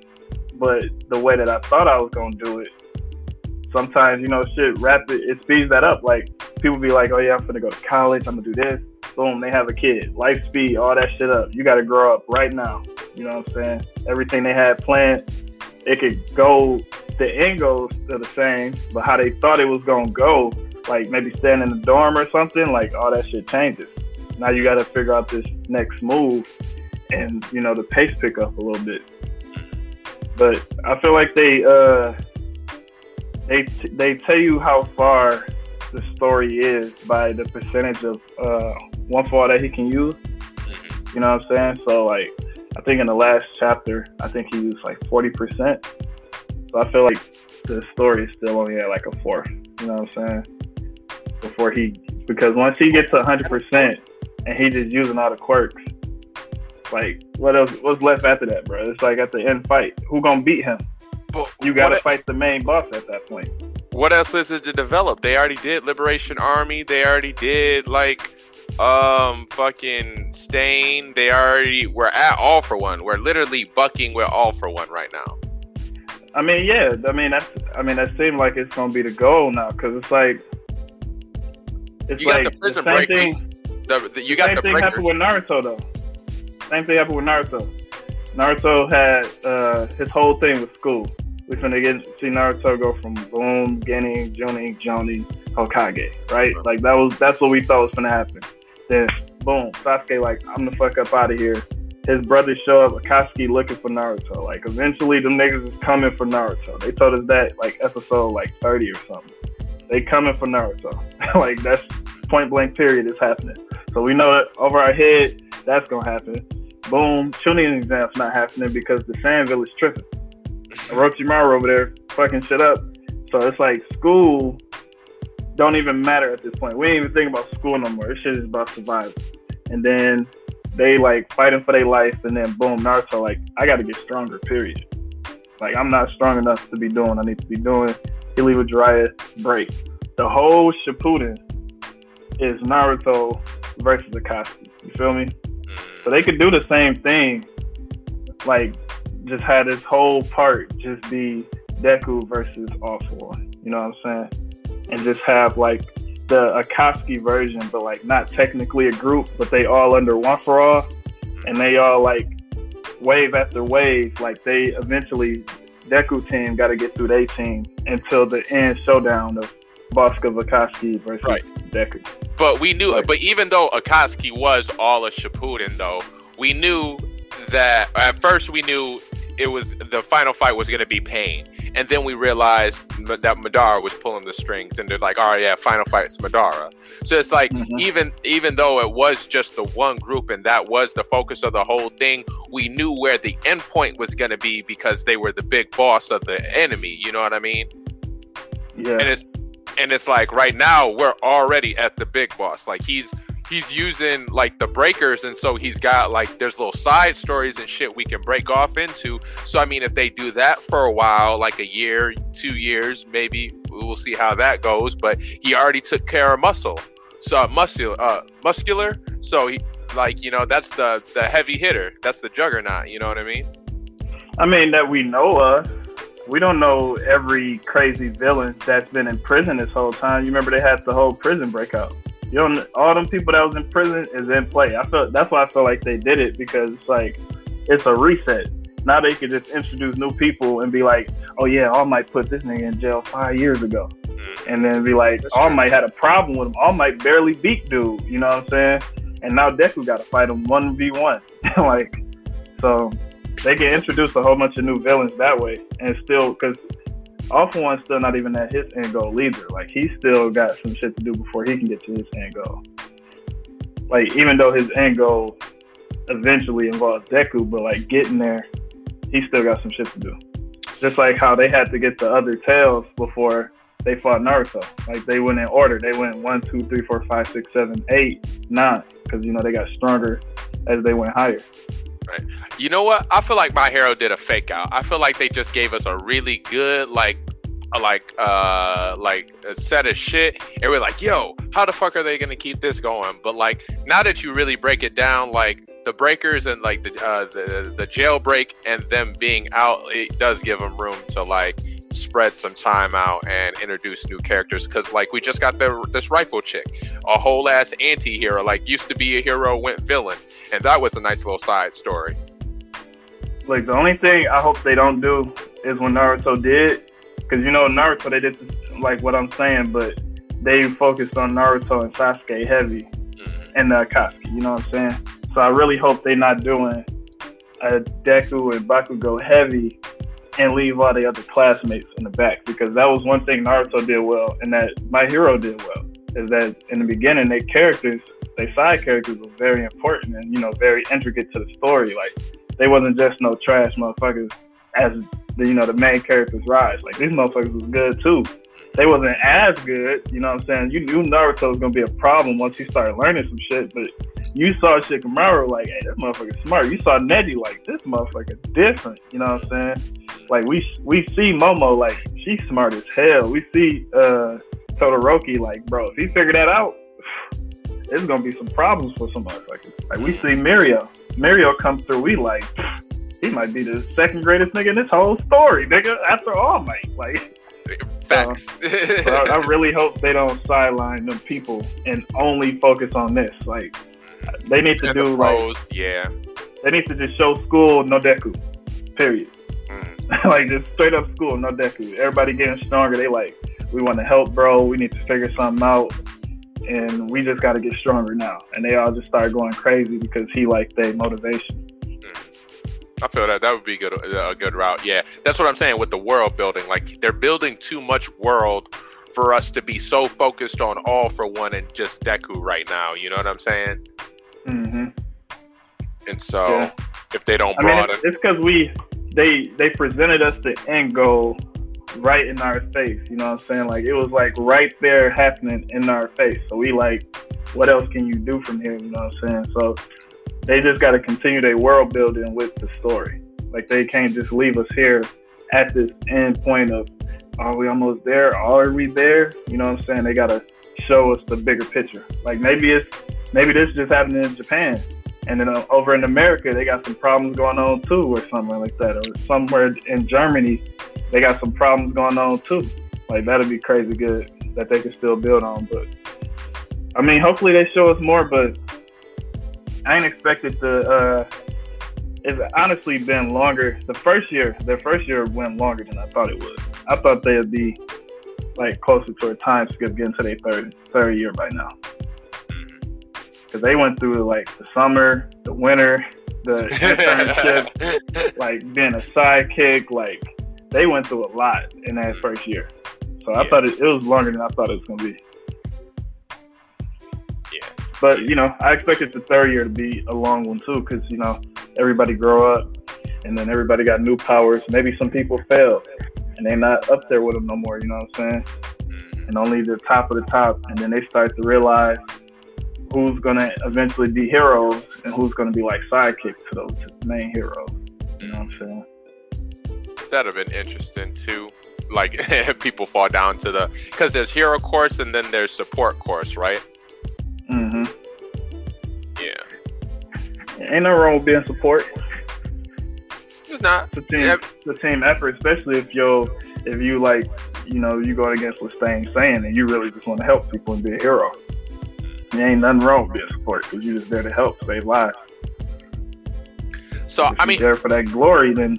but the way that I thought I was gonna do it. Sometimes you know shit rapid it speeds that up. Like people be like, oh yeah, I'm gonna go to college. I'm gonna do this. Boom, they have a kid. Life speed, all that shit up. You got to grow up right now. You know what I'm saying? Everything they had planned, it could go. The end goals are the same, but how they thought it was gonna go, like maybe staying in the dorm or something, like all that shit changes. Now you got to figure out this next move, and you know the pace pick up a little bit. But I feel like they uh, they they tell you how far the story is by the percentage of uh, One For All that he can use. Mm-hmm. You know what I'm saying? So like, I think in the last chapter, I think he used like 40 percent. So I feel like the story is still only at like a fourth. You know what I'm saying? Before he, because once he gets to 100 percent and he just using all the quirks, like what else? What's left after that, bro? It's like at the end fight, who gonna beat him? But you got to fight the main boss at that point. What else is it to develop? They already did Liberation Army. They already did like um fucking Stain. They already we're at all for one. We're literally bucking with all for one right now. I mean, yeah. I mean, that's. I mean, that seemed like it's gonna be the goal now because it's like. It's you like got the prison the break. Thing, the, the, you got same the thing happened with Naruto though. Same thing happened with Naruto. Naruto had uh, his whole thing with school. We finna get to see Naruto go from boom, Genin, Jonin, Jonin, Hokage, right? Like that was that's what we thought was gonna happen. Then boom, Sasuke like I'm the fuck up out of here. His brothers show up, Akatsuki looking for Naruto. Like eventually the niggas is coming for Naruto. They told us that like episode like 30 or something. They coming for Naruto. like that's point blank period is happening. So we know that over our head that's gonna happen boom, Chunin exam's not happening because the Sandville is tripping. Orochimaru over there fucking shit up. So it's like school don't even matter at this point. We ain't even think about school no more. This shit is about survival. And then they like fighting for their life, and then boom, Naruto like, I got to get stronger. Period. Like I'm not strong enough to be doing. I need to be doing. He leave with Jiraiya break. The whole Shippuden is Naruto versus Akatsuki. You feel me? Mm. So they could do the same thing, like just have this whole part just be Deku versus All For You know what I'm saying? And just have like the Akatsuki version, but like not technically a group, but they all under one for all, and they all like wave after wave. Like they eventually Deku team got to get through their team until the end showdown of Bosco Akatsuki versus right. Deku. But we knew, but even though Akatsuki was all a Shippuden, though, we knew that at first we knew it was the final fight was going to be Pain, and then we realized that Madara was pulling the strings, and they're like, "Oh yeah, final fight's Madara." So it's like mm-hmm. even even though it was just the one group and that was the focus of the whole thing, we knew where the end point was going to be because they were the big boss of the enemy. You know what I mean? Yeah. And it's and it's like right now we're already at the big boss. Like he's he's using like the breakers and so he's got like there's little side stories and shit we can break off into. So i mean if they do that for a while like a year two years maybe we'll see how that goes but he already took care of muscle. So uh, muscular uh muscular. So he like you know that's the the heavy hitter. That's the juggernaut you know what i mean? I mean that we know of we don't know every crazy villain that's been in prison this whole time. You remember they had the whole prison breakout. You know, all them people that was in prison is in play. I felt that's why I feel like they did it because it's like it's a reset. Now they can just introduce new people and be like, "Oh yeah, All Might put this nigga in jail five years ago," mm. and then be like, that's "All Might had a problem with him. All Might barely beat dude." You know what I'm saying? And now Deku got to fight him one v one. Like, so they can introduce a whole bunch of new villains that way, and still because For One's still not even at his end goal either. Like he still got some shit to do before he can get to his end goal. Like even though his end goal eventually involves Deku, but like getting there, he still got some shit to do. Just like how they had to get the other tails before they fought Naruto. Like they went in order. They went one, two, three, four, five, six, seven, eight, nine. Because you know they got stronger as they went higher. Right. You know what? I feel like My Hero did a fake out. I feel like they just gave us a really good like like uh like a set of shit and we're like yo how the fuck are they gonna keep this going but like now that you really break it down like the breakers and like the uh the, the jailbreak and them being out it does give them room to like spread some time out and introduce new characters because like we just got the, this rifle chick a whole ass anti-hero like used to be a hero went villain and that was a nice little side story like the only thing i hope they don't do is when naruto did because you know naruto they did like what i'm saying but they focused on naruto and sasuke heavy mm-hmm. and uh, Katsuki. You know what I'm saying? So I really hope they're not doing a Deku and Bakugo heavy and leave all the other classmates in the back because that was one thing Naruto did well and that My Hero did well is that in the beginning their characters, their side characters were very important and you know very intricate to the story. Like they wasn't just no trash motherfuckers as the you know the main characters rise. Like these motherfuckers was good too. They wasn't as good, you know what I'm saying? You knew Naruto was gonna be a problem once he started learning some shit, but you saw Shikamaru like, hey, this motherfucker smart. You saw Neji like, this motherfucker different. You know what I'm saying? Like we we see Momo like she's smart as hell. We see uh Todoroki like, bro, if he figured that out, it's gonna be some problems for some motherfuckers. Like we see Mirio. Mirio comes through, we like he might be the second greatest nigga in this whole story, nigga, after All Might. Like Facts. so, I, I really hope they don't sideline them people and only focus on this. Like they need to And do the like yeah. they need to just show school no deku. Period. Mm. like just straight up school, no deku. Everybody getting stronger. They like, we want to help, bro. We need to figure something out, and we just got to get stronger now. And they all just start going crazy because he like their motivation. I feel that that would be good a good route. Yeah, that's what I'm saying with the world building. Like they're building too much world for us to be so focused on all for one and just Deku right now. You know what I'm saying? Mm-hmm. And so Yeah. if they don't I mean, broaden, it's- it's because we they they presented us the end goal right in our face. You know what I'm saying? Like it was like right there happening in our face. So we like, what else can you do from here? You know what I'm saying? So they just got to continue their world building with the story. Like they can't just leave us here at this end point of, are we almost there? Are we there? You know what I'm saying? They got to show us the bigger picture. Like maybe it's maybe this just happening in Japan. And then uh, over in America, they got some problems going on too, or something like that. Or somewhere in Germany, they got some problems going on too. Like that'd be crazy good that they could still build on. But I mean, hopefully they show us more. But I ain't expected to. Uh, it's honestly been longer. The first year, their first year went longer than I thought it would. I thought they'd be like closer to a time skip getting to their third third year by now Mhm. because they went through like the summer, the winter, the internship, like being a sidekick. Like they went through a lot in that first year. So I Yeah. thought it, it was longer than I thought it was gonna be. But you know, I expected the third year to be a long one too, because you know everybody grow up, and then everybody got new powers. Maybe some people fail, and they're not up there with them no more. You know what I'm saying? Mhm. and only the top of the top, and then they start to realize who's gonna eventually be heroes and who's gonna be like sidekicks to those main heroes. You know what I'm saying? That'd have been interesting too. Like people fall down to the because there's hero course and then there's support course, right? Hmm Yeah, Ain't no wrong with being support. it's not. It's a team, Yep. it's a team effort, especially if you if you like, you know, you going against what Stain's saying, and you really just want to help people and be a hero. There ain't nothing wrong with being support because you're just there to help save lives. So if I you're mean, there for that glory, then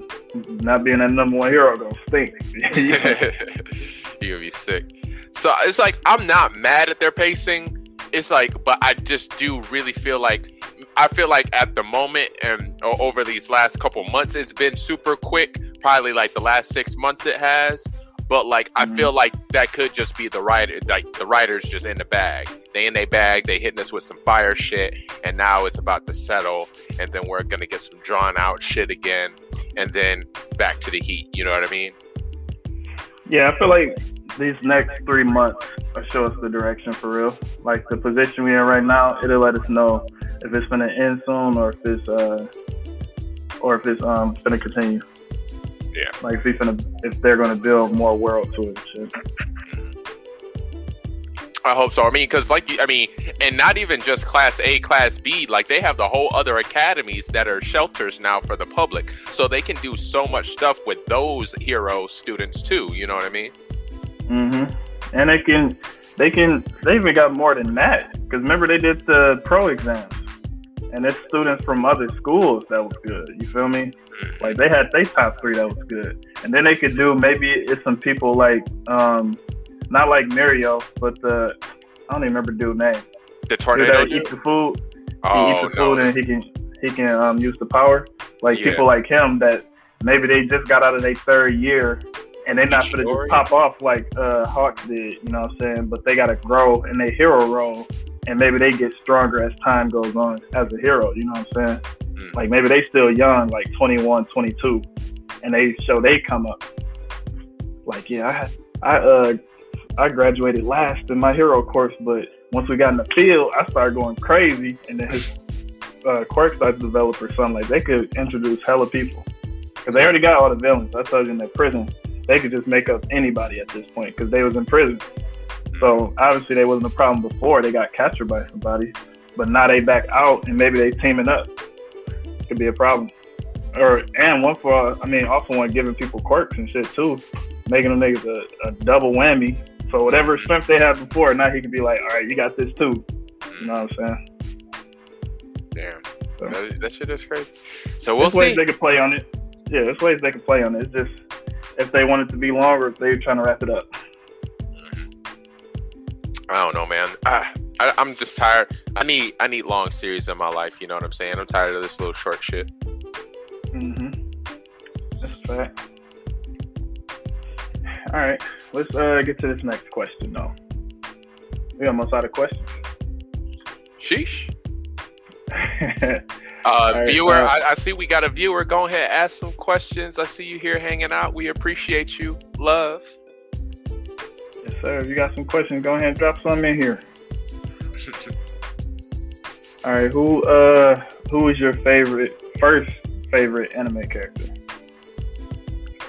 not being that number one hero gonna stink. you'll be sick. So it's like I'm not mad at their pacing. It's like, but I just do really feel like I feel like at the moment and over these last couple months, it's been super quick. Probably like the last six months it has. But like I Mhm. feel like that could just be the writer, like the writers just in the bag. They in their bag. They hitting us with some fire shit, and now it's about to settle. And then we're gonna get some drawn out shit again, and then back to the heat. You know what I mean? Yeah, I feel like these next three months will show us the direction for real. Like the position we're in right now, it'll let us know if it's gonna end soon or if it's uh or if it's um gonna continue. Yeah. Like if, it's gonna, if they're gonna build more world to it. Shit. I hope so. I mean, because like I mean, and not even just Class A, Class B. Like they have the whole other academies that are shelters now for the public, so they can do so much stuff with those hero students too. You know what I mean? Mhm. And they can they can they even got more than that because remember they did the pro exams and it's students from other schools that was good. You feel me? Like they had they top three that was good, and then they could do maybe it's some people like um not like Mirio, but the I don't even remember dude's name. The He tornado. that eat the food. oh, He oh eats the no. food and he can he can um, use the power. Like Yeah. people like him that maybe they just got out of their third year and they're not gonna just pop off like uh, Hawks did, you know what I'm saying? But they gotta grow in their hero role and maybe they get stronger as time goes on as a hero, you know what I'm saying? Mm. Like maybe they still young, like 21, 22, and they show they come up. Like yeah, I I uh I graduated last in my hero course, but once we got in the field, I started going crazy, and then his uh, quirk started to develop or something. Like they could introduce hella people because they already got all the villains. I told you in their prison, they could just make up anybody at this point because they was in prison. So obviously they wasn't a problem before they got captured by somebody, but now they back out and maybe they teaming up. Could be a problem. Or and one for I mean also one giving people quirks and shit too, making them niggas a, a double whammy. So whatever mm-hmm. strength they had before, now he could be like, all right, you got this too. You know what I'm mm-hmm. saying? Damn. So- That, that shit is crazy. So we'll there's ways they could play on it. Yeah, there's ways they could play on it. It's just if they want it to be longer, if they're trying to wrap it up. I don't know, man. Ah, I, I'm just tired. I need I need long series in my life. You know what I'm saying? I'm tired of this little short shit. Mm-hmm. That's fact. All right, let's uh, get to this next question, though. We almost out of questions. Sheesh. Uh, right, viewer, uh, I, I see we got a viewer. Go ahead, ask some questions. I see you here hanging out. We appreciate you. Love. yes, sir. If you got some questions, go ahead and drop some in here. All right, who uh, who is your favorite first favorite anime character?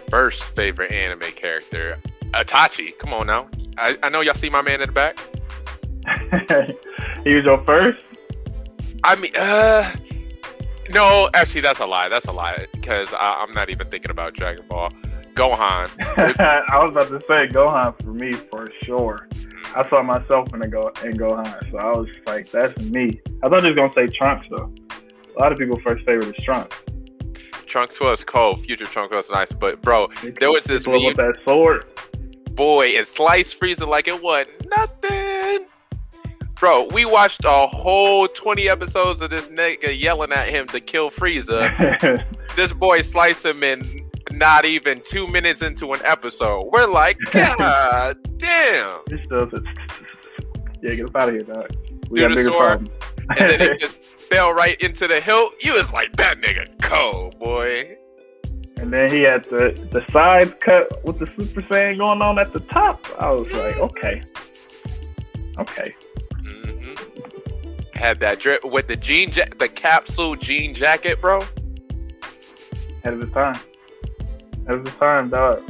First favorite anime character, Itachi. Come on now. I, I know y'all see my man in the back. he was your first. I mean, uh, no, actually, that's a lie. That's a lie because I'm not even thinking about Dragon Ball. Gohan. I was about to say Gohan for me for sure. Mm-hmm. I saw myself in the go in Gohan, so I was like, "That's me." I thought you was gonna say Trunks though. A lot of people first favorite is Trunks. Trunks was cold. Future Trunks was nice, but bro, There was this meme- with that sword. boy, and Slice Frieza like it wasn't nothing. Bro, we watched a whole 20 episodes of this nigga yelling at him to kill Frieza. this boy sliced him in not even two minutes into an episode. We're like, God damn. He still says, "Yeah, get up out of here, dog. We Through got the bigger sword. problems." And then it just fell right into the hilt. You was like, that nigga cold, boy. And then he had the the side cut with the Super Saiyan going on at the top. I was like, mm. okay, okay. Had that drip with the jean, ja- the capsule jean jacket, bro. Of his time. Of his time, dog.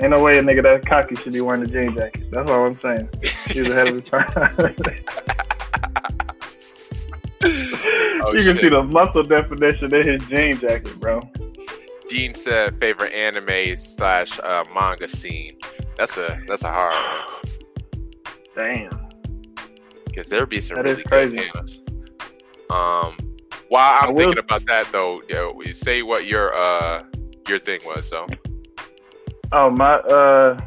Ain't no way a nigga that cocky should be wearing a jean jacket. That's all I'm saying. He was ahead of his time. Oh, you can shit. see the muscle definition in his jean jacket, bro. Dean said favorite anime slash uh, manga scene. That's a that's a hard one Damn. Because there'd be some That really good crazy. panels. Um, while I'm thinking about that though, you say what your uh your thing was. So Oh my uh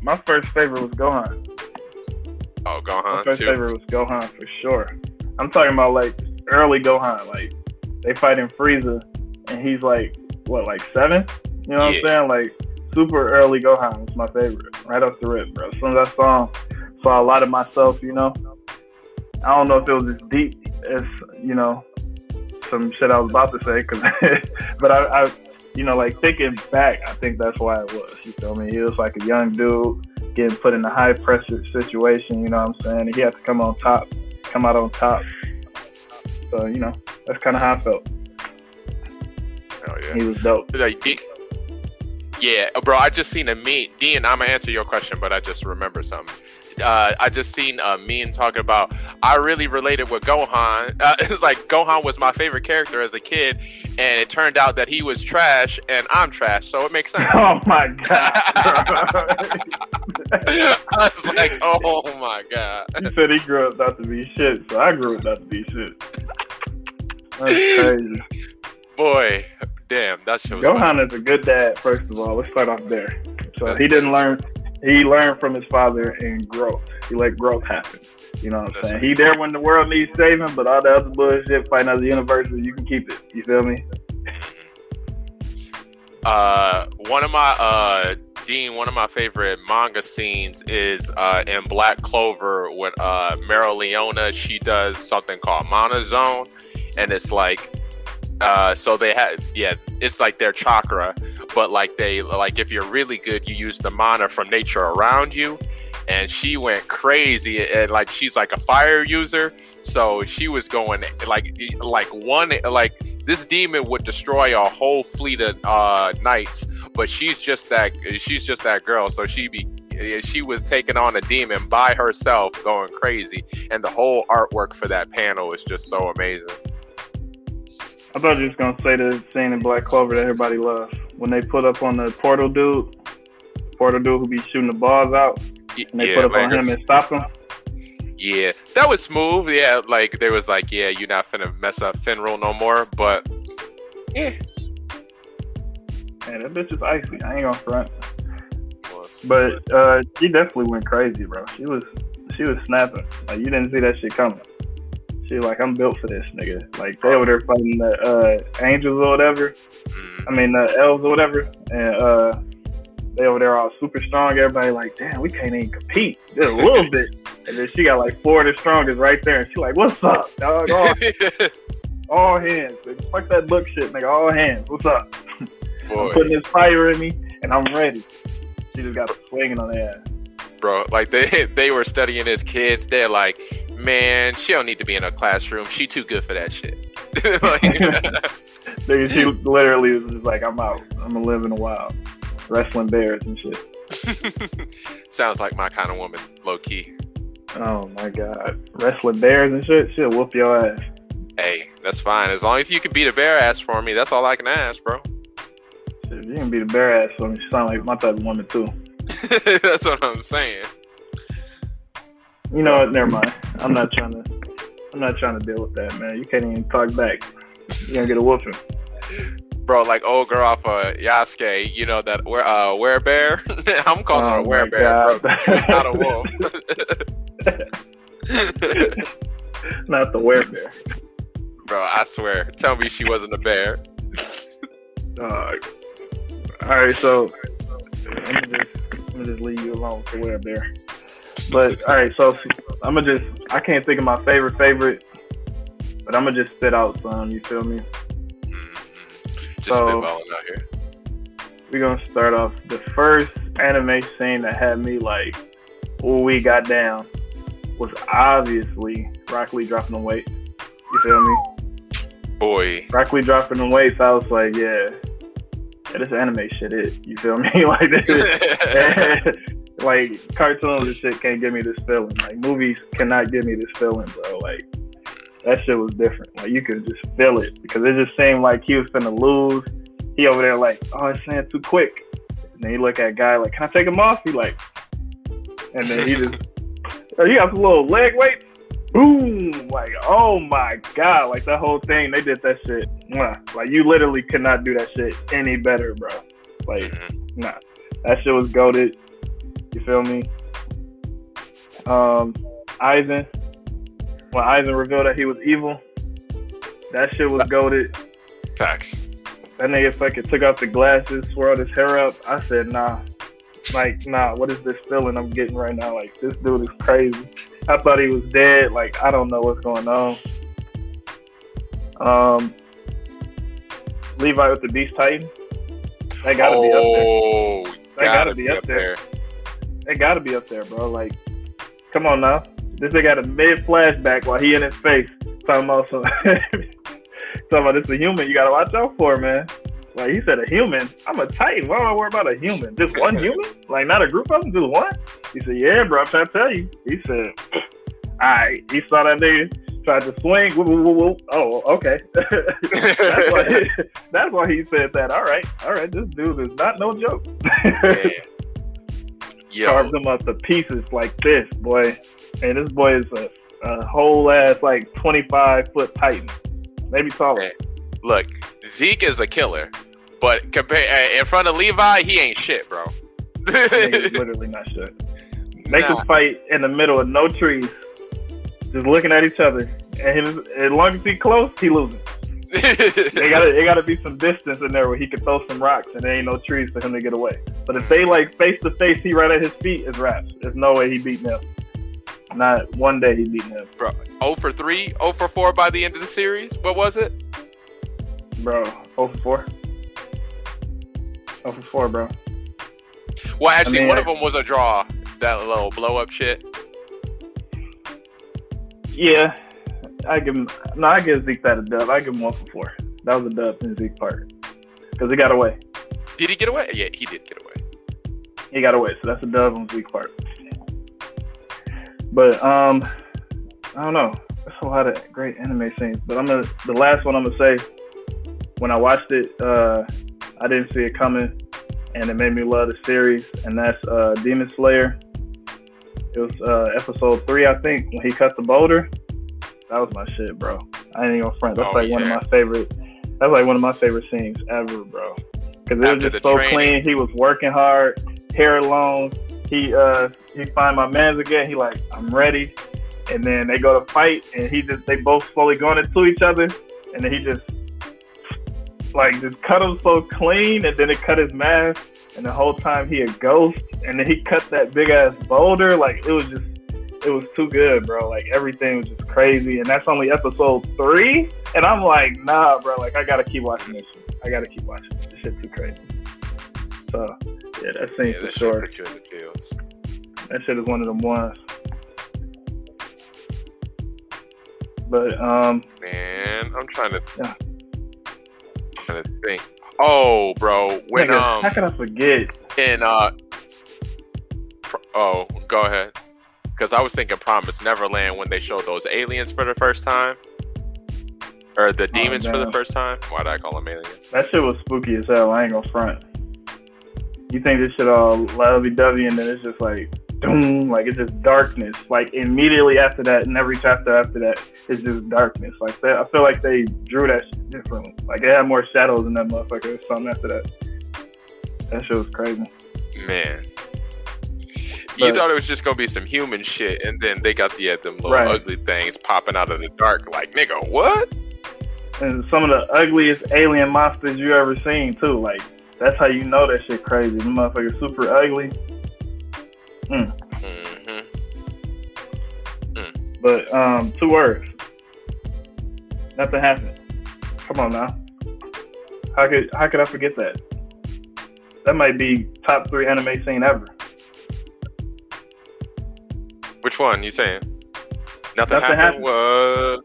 my first favorite was Gohan. oh, Gohan. My first too. favorite was Gohan for sure. I'm talking about like early Gohan, like they fighting Frieza and he's like what, like seven? You know what Yeah. I'm saying? Like super early Gohan was my favorite. Right off the rip, bro. As soon as I saw him, saw a lot of myself, you know. I don't know if it was as deep as, you know, some shit I was about to say, cause but I, I you know, like thinking back, I think that's why it was. You feel me? He was like a young dude getting put in a high pressure situation. You know what I'm saying? And he had to come on top, come out on top. So you know, that's kind of how I felt. Oh yeah. He was dope. like D- yeah bro i just seen a meme dean i'm gonna answer your question but i just remembered something uh, I just seen a meme talking about I really related with Gohan. Uh, it's like Gohan was my favorite character as a kid, and it turned out that he was trash and I'm trash, so it makes sense. Oh my god! I was like, oh my god. he said he grew up not to be shit, so I grew up not to be shit. That's crazy. Boy, damn, that shit was funny. Gohan is a good dad. First of all, let's start off there. So he didn't learn. He learned from his father and growth. He let growth happen. You know what I'm saying? He there when the world needs saving, but all the other bullshit fighting other universes, you can keep it. You feel me? Uh, one of my uh, Dean, one of my favorite manga scenes is uh, in Black Clover with uh, Mereoleona. She does something called Mana Zone, and it's like, uh, so they had, yeah, it's like their chakra, but like they, like if you're really good, you use the mana from nature around you, and she went crazy and like she's like a fire user. So she was going like like one like this demon would destroy a whole fleet of uh knights but she's just that she's just that girl. So she be she was taking on a demon by herself going crazy. And the whole artwork for that panel is just so amazing i thought you was gonna say the scene in black clover that everybody loves when they put up on the portal dude portal dude who be shooting the balls out and they yeah, put up like on him and stop him. Yeah, that was smooth. Yeah, like there was like, yeah, you're not finna mess up Finral no more. But yeah, Man, that bitch is icy. I ain't gonna front. But uh, she definitely went crazy, bro. She was she was snapping. Like you didn't see that shit coming. Like I'm built for this, nigga. Like they over there fighting the uh, angels or whatever. Mm, I mean the elves or whatever, and uh, they over there all super strong. Everybody like, damn, we can't even compete just a little bit. And then she got like four of the strongest right there, and she like, what's up, dog? All, all hands. Like, fuck that book shit, nigga. All hands. What's up? I'm putting this fire in me, and I'm ready. She just got swinging on ass. bro, like they they were studying as kids. They're like, man, she don't need to be in a classroom. She too good for that shit. Like- she literally was just like, I'm out. I'm gonna live in the wild, wrestling bears and shit. Sounds like my kind of woman, low key. Oh my god, wrestling bears and shit. She'll whoop your ass. Hey, that's fine. As long as you can beat a bear ass for me, that's all I can ask, bro. Shit, you can be a bear ass for me. She sound like my type of woman too. that's what I'm saying. You know what? Never mind. I'm not trying to. I'm not trying to deal with that, man. You can't even talk back. You're gonna get a whooping. Bro, like old girl off of Yasuke, you know that where uh werebear? I'm calling her Oh a my werebear, bro. She's not a wolf. not the werebear. bro, I swear. Tell me she wasn't a bear. Dog. All right, so let me just let me just leave you alone with the werebear. But all right, so I'm gonna just I can't think of my favorite favorite, but I'm gonna just spit out some. You feel me? Mm-hmm. Just So- spitballing out here. We're gonna start off the first anime scene that had me like, oh, we got down was obviously Rock Lee dropping the weight. You feel me? Boy. Rock Lee dropping the weights. I was like, yeah, yeah this anime shit is. You feel me? like this. like cartoons and shit can't give me this feeling. Like movies cannot give me this feeling, bro. Like that shit was different. Like you could just feel it because it just seemed like he was gonna lose. He over there like, oh, it's saying too quick. And then he look at guy like, can I take him off? He like, and then he just, oh, you got some little leg weights. Boom! Like, oh my god! Like that whole thing, they did that shit. Like you literally could not do that shit any better, bro. Like, Mhm. nah, that shit was goaded. You feel me? Um, Aizen. When Aizen revealed that he was evil, that shit was goaded. Facts. That nigga fucking took off the glasses, swirled his hair up. I said, nah. Like, nah, what is this feeling I'm getting right now? Like, this dude is crazy. I thought he was dead. Like, I don't know what's going on. Um, Levi with the Beast Titan. That gotta be up there. oh, That gotta be up there. They gotta be up there, bro. Like, come on now. This nigga got a mid flashback while he in his face talking about some talking about this a human you gotta watch out for, man. Like he said a human. I'm a titan. Why do I worry about a human? Just one human? Like not a group of them, just one? He said, Yeah, bro, I'm trying to tell you. He said, Alright, he saw that nigga tried to swing. Woo, woo, woo, woo. Oh, okay. that's why he, that's why he said that. All right, all right, this dude is not no joke. Yo, carved them up to pieces like this, boy. And this boy is a, a whole ass like 25 foot titan, maybe taller. Man. look, Zeke is a killer, but compare uh, in front of Levi, he ain't shit, bro. Literally not shit. They Nah. can fight in the middle of no trees, just looking at each other. And his, as long as he close, he losing. They gotta, it gotta be some distance in there where he can throw some rocks, and there ain't no trees for him to get away. But if they like face to face, he right at his feet is raps. There's no way he beating him. Not one day he beating him, 0 for 3, 0 for 4 by the end of the series. What was it? bro. 0 for four. 0 for four, bro. Well, actually, mean, one I- of them was a draw. That little blow up shit. Yeah, I give him. No, I give Zeke that a dub. I give him one for four. That was a dub in Zeke part because he got away. Did he get away? Yeah, he did get away. He got away, so that's a dub on Zeke part. But um, I don't know. That's a lot of great anime scenes. But I'm gonna the last one I'm gonna say. When I watched it, uh, I didn't see it coming, and it made me love the series. And that's uh, Demon Slayer. It was uh, episode three, I think, when he cut the boulder. That was my shit, bro. I ain't even gonna front. That's Oh, like one of my favorite. That's like one of my favorite scenes ever, bro. Because it After was just so training. clean. He was working hard, hair long. He uh he find my man's again. He like I'm ready, and then they go to fight, and he just they both slowly going into each other, and then he just like just cut him so clean, and then it cut his mask, and the whole time he a ghost, and then he cut that big ass boulder. Like it was just it was too good, bro. Like everything was just crazy, and that's only episode three, and I'm like, nah, bro. Like I gotta keep watching this. Shit. I gotta keep watching. This shit too crazy. So yeah, that scene Yeah, for that sure. put you in the feels. That shit is one of them ones. But um, Man, I'm trying to. Yeah. Trying to think. Oh, bro, when nigga, um how can I forget? in uh. Oh, go ahead. Because I was thinking Promise Neverland when they showed those aliens for the first time, or the oh, demons for the first time. Why did I call them aliens? That shit was spooky as hell. I ain't gonna front. You think this shit all lovey dovey, and then it's just like, doom, like it's just darkness. Like immediately after that, and every chapter after that, it's just darkness. Like that, I feel like they drew that shit differently. Like it had more shadows in that motherfucker or something after that. That shit was crazy. Man. You thought it was just gonna be some human shit, and then they got the uh, them little Right. ugly things popping out of the dark. Like, nigga, what? and some of the ugliest alien monsters you ever seen too. Like that's how you know that shit crazy. The motherfucker super ugly. hmm But um, two words. Nothing happened. Come on now. How could how could I forget that? That might be top three anime scene ever. Which one you saying? Nothing, Nothing happened. happened. What?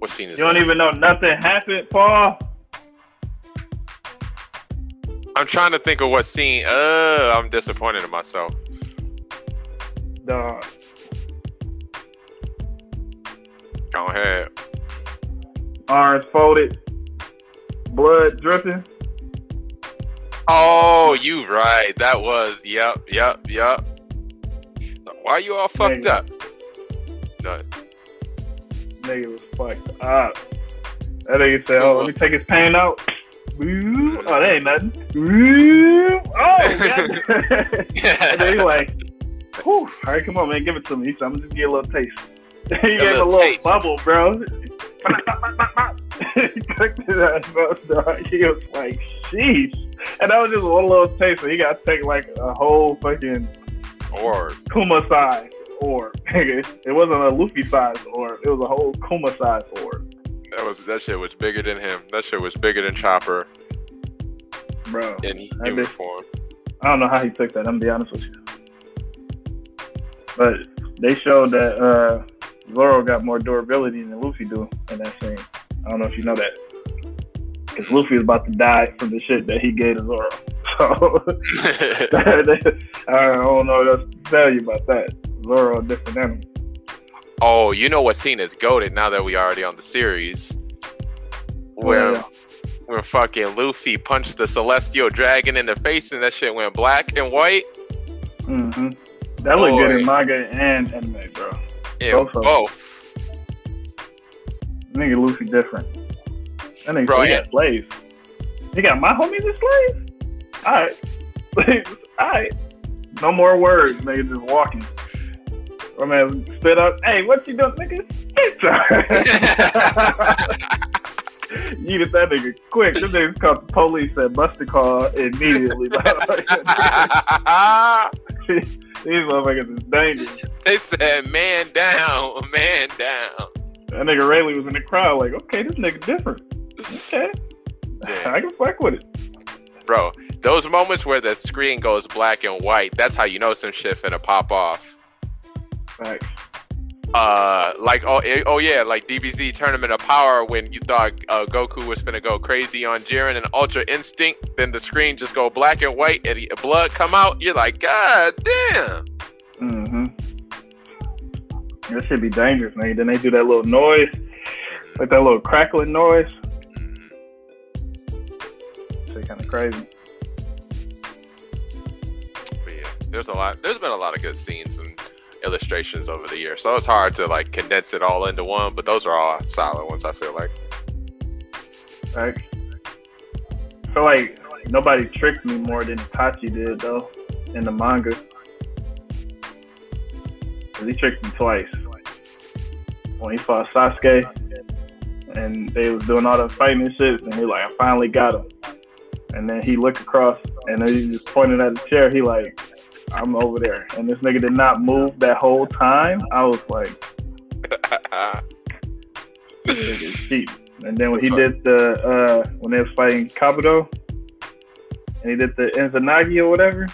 What scene is You don't that? even know nothing happened, Paul. I'm trying to think of what scene. Uh, I'm disappointed in myself. Dog. Go ahead. Arms folded, blood dripping. Oh, you right. That was. Yep. Yep. Yep. Why are you all fucked Nigga. up? No. Nigga was fucked up. That nigga said, "Oh, let me take his pain out." Woo. Oh, that ain't nothing. Woo. Oh, God. and then he like, Whew. all right, come on, man, give it to me. He said, I'm gonna just give you a little taste. he gave him a little little taste. bubble, bro. he his ass up, dog. He was like, sheesh. And that was just one little taste, so he got to take like a whole fucking or Kuma size orb. It wasn't a Luffy size orb. It was a whole Kuma size orb, that was that shit was bigger than him. That shit was bigger than Chopper bro. in That human. I don't know how he took that. I'm gonna be honest with you. But they showed that uh, Zoro got more durability than Luffy do in that scene. I don't know if you know that. Because Luffy is about to die from the shit that he gave to Zoro. So I don't know what else to tell you about that. Zoro a different animal. oh, you know what scene is goaded now that we already on the series? Where yeah. when fucking Luffy punched the celestial dragon in the face and that shit went black and white. hmm That looked good in manga and anime, bro. Yeah, Both both. Nigga Luffy different. That nigga Bro, he yeah. got slaves. You got my homies as slaves? All right. All right. No more words, nigga. Just walking. Or man, spit up. Hey, what you doing, nigga? Spit Yeeted that nigga quick. This niggas called the police and bust the car immediately. These motherfuckers is dangerous. They said, man down, man down. That nigga Rayleigh was in the crowd like, okay, this nigga different. Okay. Yeah. I can fuck with it. Bro, those moments where the screen goes black and white, that's how you know some shit finna pop off. Facts. Uh, like oh, eh, oh yeah, like DBZ Tournament of Power when you thought uh, Goku was finna go crazy on Jiren and Ultra Instinct, then the screen just go black and white and blood come out. You're like, God damn. Mm-hmm. That should be dangerous, man. Then they do that little noise, like that little crackling noise. Mhm. Shit kind of crazy. But yeah, there's a lot. There's been a lot of good scenes and illustrations over the years, so it's hard to like condense it all into one. But those are all solid ones. I feel like. Right? I feel like nobody tricked me more than Itachi did, though, in the manga. 'Cause he tricked me twice. When he fought Sasuke, and they was doing all the fighting and shit, and he like, I finally got him. And then he looked across, and then he just pointed at the chair. He like, I'm over there. And this nigga did not move that whole time. I was like, this nigga's. And then when he That's did the uh when they was fighting Kabuto and he did the Izanagi or whatever,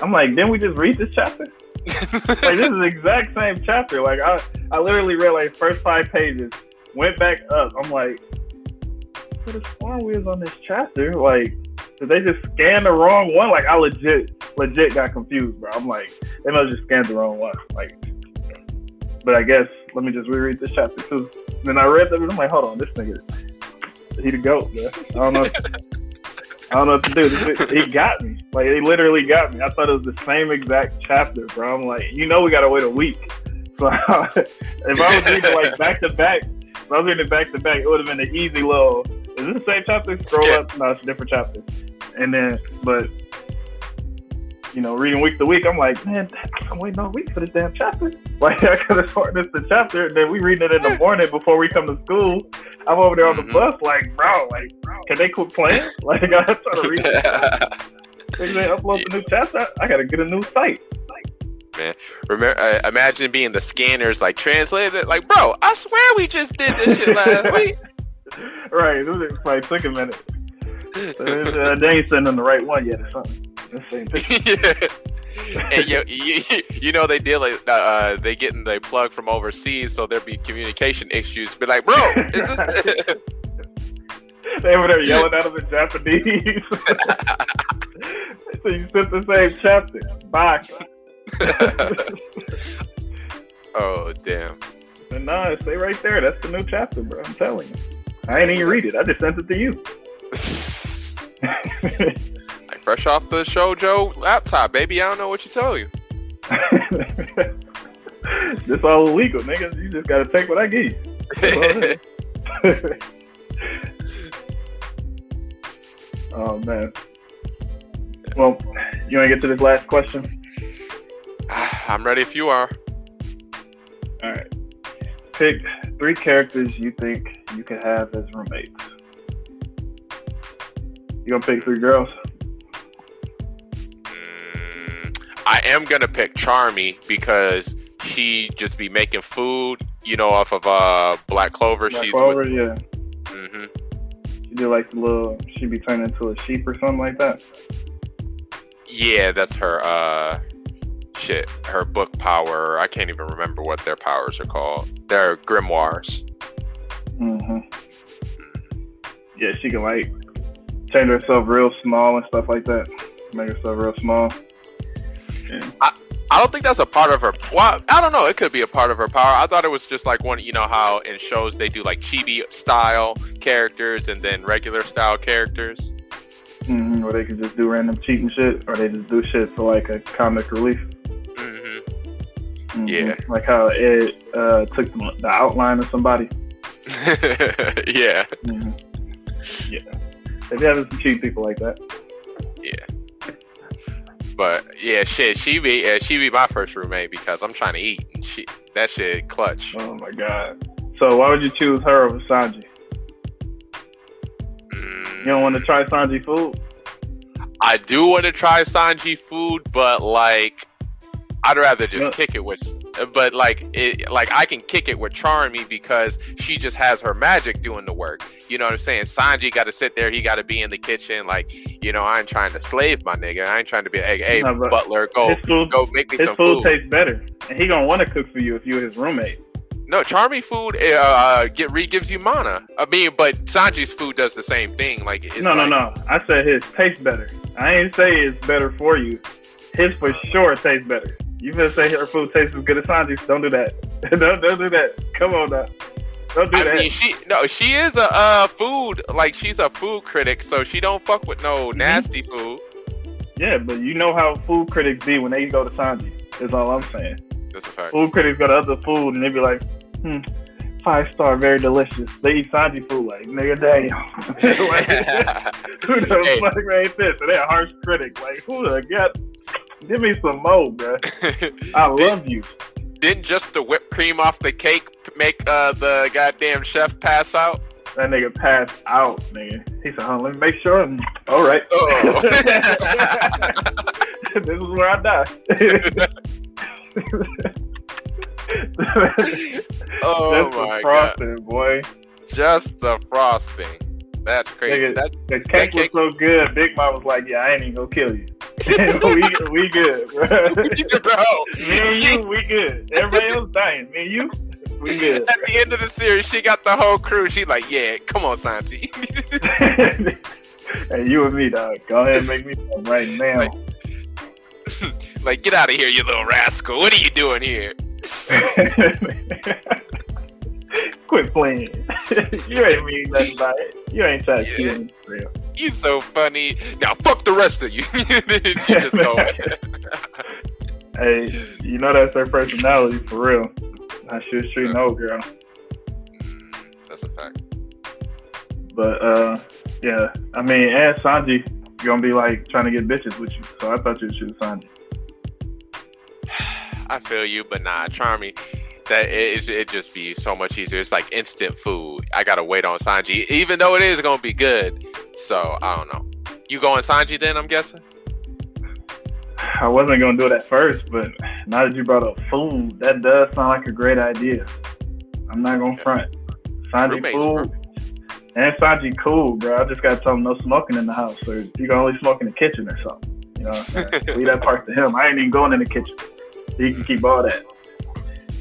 I'm like, didn't we just read this chapter? Like this is the exact same chapter. Like I I literally read like first five pages, went back up. I'm like, what is Spawn Wheels on this chapter? Like, did they just scan the wrong one? Like I legit legit got confused, bro. I'm like, they must have just scanned the wrong one. Like but I guess let me just reread this chapter too. Then I read and I'm like, hold on, this nigga, he the goat, bro. I don't know. I don't know what to do. He got me. Like he literally got me. I thought it was the same exact chapter, bro. I'm like, you know, we gotta wait a week. So if I was reading like back to back, if I was reading it back to back, it would have been an easy little. Is this the same chapter? Scroll Skip. up. No, it's a different chapter. And then, but you know, reading week to week, I'm like, man, I'm waiting all week for this damn chapter. Like, I could have started this the chapter, and then we reading it in the morning before we come to school. I'm over there on the Mhm. bus, like, bro, like, bro, can they quit playing? Like, I try to read it. They say upload the new chapter. I gotta get a new site. Man, remember, uh, imagine being the scanners like translated it. Like, bro, I swear we just did this shit last week. Right, it was like took a minute. Uh, they ain't sending the right one yet or something. Ain't it. and you, you, you know they deal like, uh, they getting the plug from overseas, so there be communication issues. Be like, bro, is this? they over there yelling at him in Japanese. so you sent the same chapter. Bye. oh damn. And nah, stay right there. That's the new chapter, bro. I'm telling you. I ain't even read it. I just sent it to you. Fresh off the show, laptop, baby. I don't know what you tell you. this all illegal, nigga. You just gotta take what I give you. That's all it is. oh man. Well, you want to get to this last question? I'm ready if you are. All right. Pick three characters you think you could have as roommates. You gonna pick three girls? I am gonna pick Charmy because she just be making food, you know, off of uh Black Clover. Black She's Clover, yeah. hmm She do like the little. She be turned into a sheep or something like that. Yeah, that's her. Uh, shit, her book power. I can't even remember what their powers are called. They're grimoires. hmm Yeah, she can like turn herself real small and stuff like that. Make herself real small. Yeah. I don't think that's a part of her. Well, I don't know. It could be a part of her power. I thought it was just like one. You know how in shows they do like chibi style characters and then regular style characters. hmm Or they could just do random cheating shit, or they just do shit for like a comic relief. hmm Mhm. Yeah. Like how it uh, took the, the outline of somebody. yeah. hmm Yeah. They be having some cheap people like that. Yeah. But yeah, shit, she be yeah, she be my first roommate because I'm trying to eat. And she that shit clutch. Oh my god. So why would you choose her over Sanji? Mm. You don't want to try Sanji food? I do want to try Sanji food, but like, I'd rather just Yeah. kick it with. But like, it like I can kick it with Charmy because she just has her magic doing the work. You know what I'm saying? Sanji got to sit there. He got to be in the kitchen. Like, you know, I ain't trying to slave my nigga. I ain't trying to be, hey, hey No, butler, go, his food, go make me his some food food. tastes better, and he gonna want to cook for you if you're his roommate. No, Charmy food uh, get re gives you mana. I mean, but Sanji's food does the same thing. Like, it's no, like, no, no. I said his tastes better. I ain't say it's better for you. His for sure tastes better. You gonna say her food tastes as good as Sanji's? Don't do that. don't, don't do that. Come on now. Don't do I that. mean, she no, she is a uh, food like she's a food critic, so she don't fuck with Mm-hmm. no nasty food. yeah, but you know how food critics be when they go to Sanji. Is all I'm saying. That's a fact. Food critics go to other food and they be like, hmm, five star, very delicious. They eat Sanji food like, nigga, damn. like, who the Hey. fuck made this? And they're a harsh critic. Like, who the got? Give me some more, bro. I love you. Didn't just the whipped cream off the cake make uh, the goddamn chef pass out? That nigga passed out, nigga. He said, huh, let me make sure. I'm, all right. Oh. this is where I die. Oh That's my the god! frosting, boy. Just the frosting. That's crazy. Nigga, That, The cake was cake- so good. Big Mom was like, "Yeah, I ain't even gonna kill you. we we good, bro. bro, Me and she- you, we good. Everybody else dying. Me and you, we good. at the end of the series, she got the whole crew. She's like, "Yeah, come on, Sanji." hey, you and me, dog. Go ahead and make me some right now. Like- like, get out of here, you little rascal. What are you doing here? Quit playing. you ain't mean nothing by it. You ain't trying to Yeah. real. You so funny. Now fuck the rest of you. she just go. Hey, you know that's her personality for real. She was treating the old girl. Mm, That's a fact. But uh, yeah, I mean, and Sanji gonna be like trying to get bitches with you. So I thought you should Sanji. I feel you, but nah, Charmy. That it, it just be so much easier. It's like instant food. I gotta wait on Sanji, even though it is gonna be good. So I don't know. You going Sanji then? I'm guessing. I wasn't gonna do it at first, but now that you brought up food, that does sound like a great idea. I'm not gonna front. Sanji Roommates, food and Sanji cool, bro. I just gotta tell him no smoking in the house, or you can only smoke in the kitchen or something. You know, what I'm saying? leave that part to him. I ain't even going in the kitchen. He can keep all that.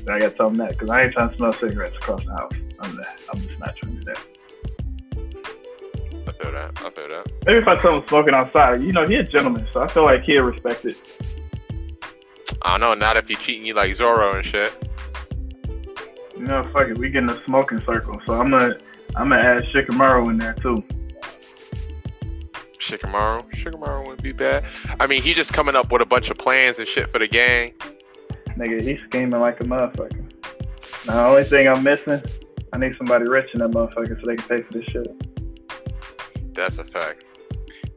But I gotta tell him that because I ain't trying to smell cigarettes across the house. I'm, not, I'm just not trying to do that. I feel that. I feel that. Maybe if I tell him smoking outside, you know, he a gentleman, so I feel like he'll respect it. I don't know. Not if he cheating you like Zoro and shit. You know, fuck it, we get in a smoking circle. So I'm gonna I'm gonna add Shikamaru in there too. Shikamaru. Shikamaru wouldn't be bad. I mean, he just coming up with a bunch of plans and shit for the gang. Nigga, he's scheming like a motherfucker. Now, the only thing I'm missing, I need somebody rich in that motherfucker so they can pay for this shit. That's a fact.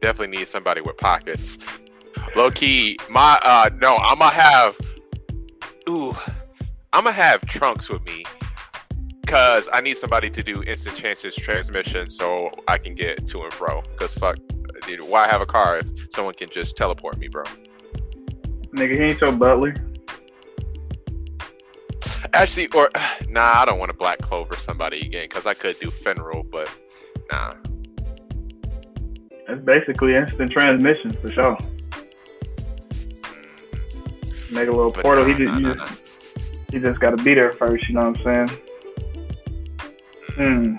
Definitely need somebody with pockets. Low key, my uh no, I'ma have ooh I'ma have trunks with me. Cause I need somebody to do instant chances transmission so I can get to and fro. Cause fuck dude, why have a car if someone can just teleport me, bro? Nigga, he ain't your butler. Actually, or nah, I don't want to black clover somebody again, cause I could do Fenrir, but nah. That's basically instant transmission for sure. Mm, Make a little But portal. nah, he just, nah, just, he just got to be there first. You know what I'm saying? Hmm.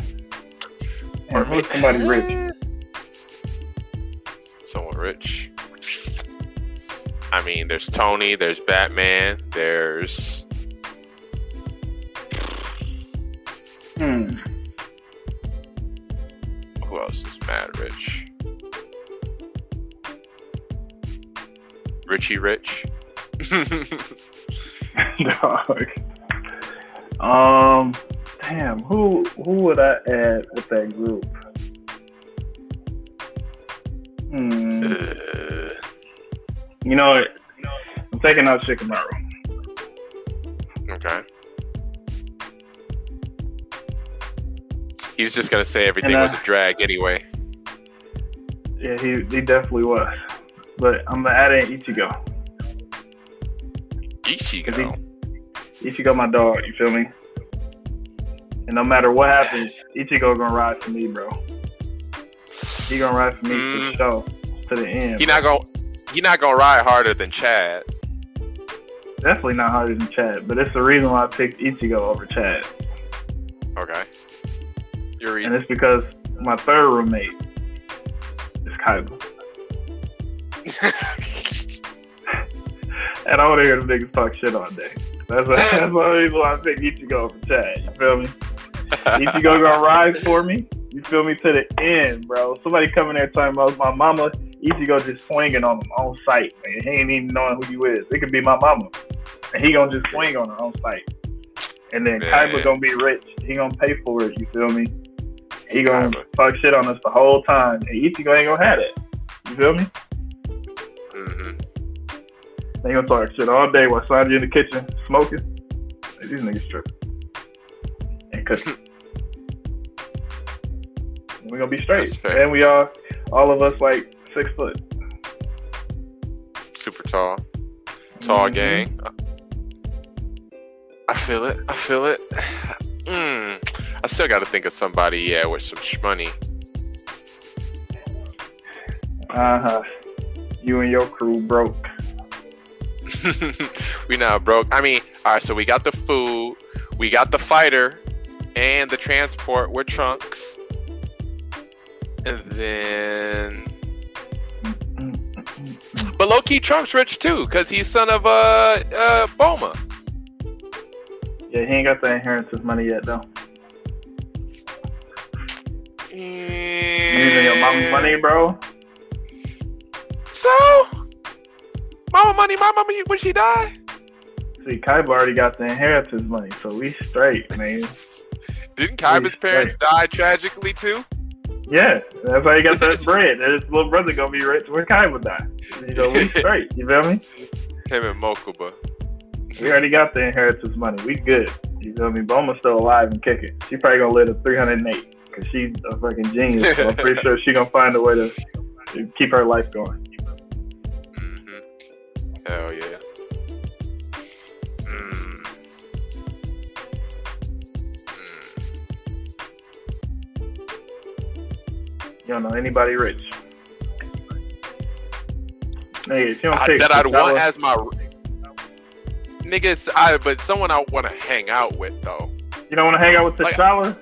Or Man, who's somebody rich? Someone rich. I mean, there's Tony, there's Batman, there's Hmm. who else is mad rich? Richie Rich. Dog. Um. Damn. Who who would I add with that group? Hmm. You know? I'm taking out Shikamaru. Okay. He's just gonna say everything And, uh, was a drag anyway. Yeah, he he definitely was. But I'm gonna add in Ichigo. Ichigo. Ichigo, my dog. You feel me? And no matter what happens, Ichigo gonna ride for me, bro. He gonna ride for me Mm. for sure to the end. He not gonna he not gonna ride harder than Chad. Definitely not harder than Chad, but it's the reason why I picked Ichigo over Chad, Okay. Your and it's because my third roommate is Kaiba, and I want to hear the niggas talk shit all day. That's why, that's the reason why I picked Ichigo over Chad. You feel me? Ichigo gonna ride for me. You feel me to the end, bro. Somebody coming there talking about my mama. Ichigo just swinging on him on site, man. He ain't even knowing who you is. It could be my mama, and he gonna just swing on her on site. And then Man. Kaiba gonna be rich. He gonna pay for it. You feel me? He gonna Kaiba. talk shit on us the whole time, and Ichigo ain't gonna have it. You feel me? Mm-hmm. They gonna talk shit all day while Sanji in the kitchen smoking. Hey, these niggas tripping. And cooking. we gonna be straight. And we all, all of us like six foot. Super tall. Tall Mhm. gang. I feel it. I feel it. Mm. I still got to think of somebody, yeah, with some shmoney. Uh huh. You and your crew broke. we now broke. I mean, all right. So we got the food, we got the fighter, and the transport with trunks, and then. But low key, Trunks rich too, cause he's son of uh uh Bulma. Yeah, he ain't got the inheritance money yet though. You using your mama's money, bro? So, mama money, my mama when she died. See, Kaiba already got the inheritance money, so we straight, man. Didn't Kaiba's Right. parents die tragically too? Yeah, that's why he got that bread. And his little brother gonna be rich when Kaiba die. You know, we straight. You feel me? Him and Mokuba. We already got the inheritance money. We good. You feel me? Bulma's still alive and kicking. She probably gonna live to 308 because she's a fucking genius. So I'm pretty sure she gonna find a way to keep her life going. hmm Hell yeah. Mm. You don't know anybody rich. Nigga, if you don't I, that I'd want as my niggas. I but someone I want to hang out with though. you don't want to hang out with Like- T'Challa?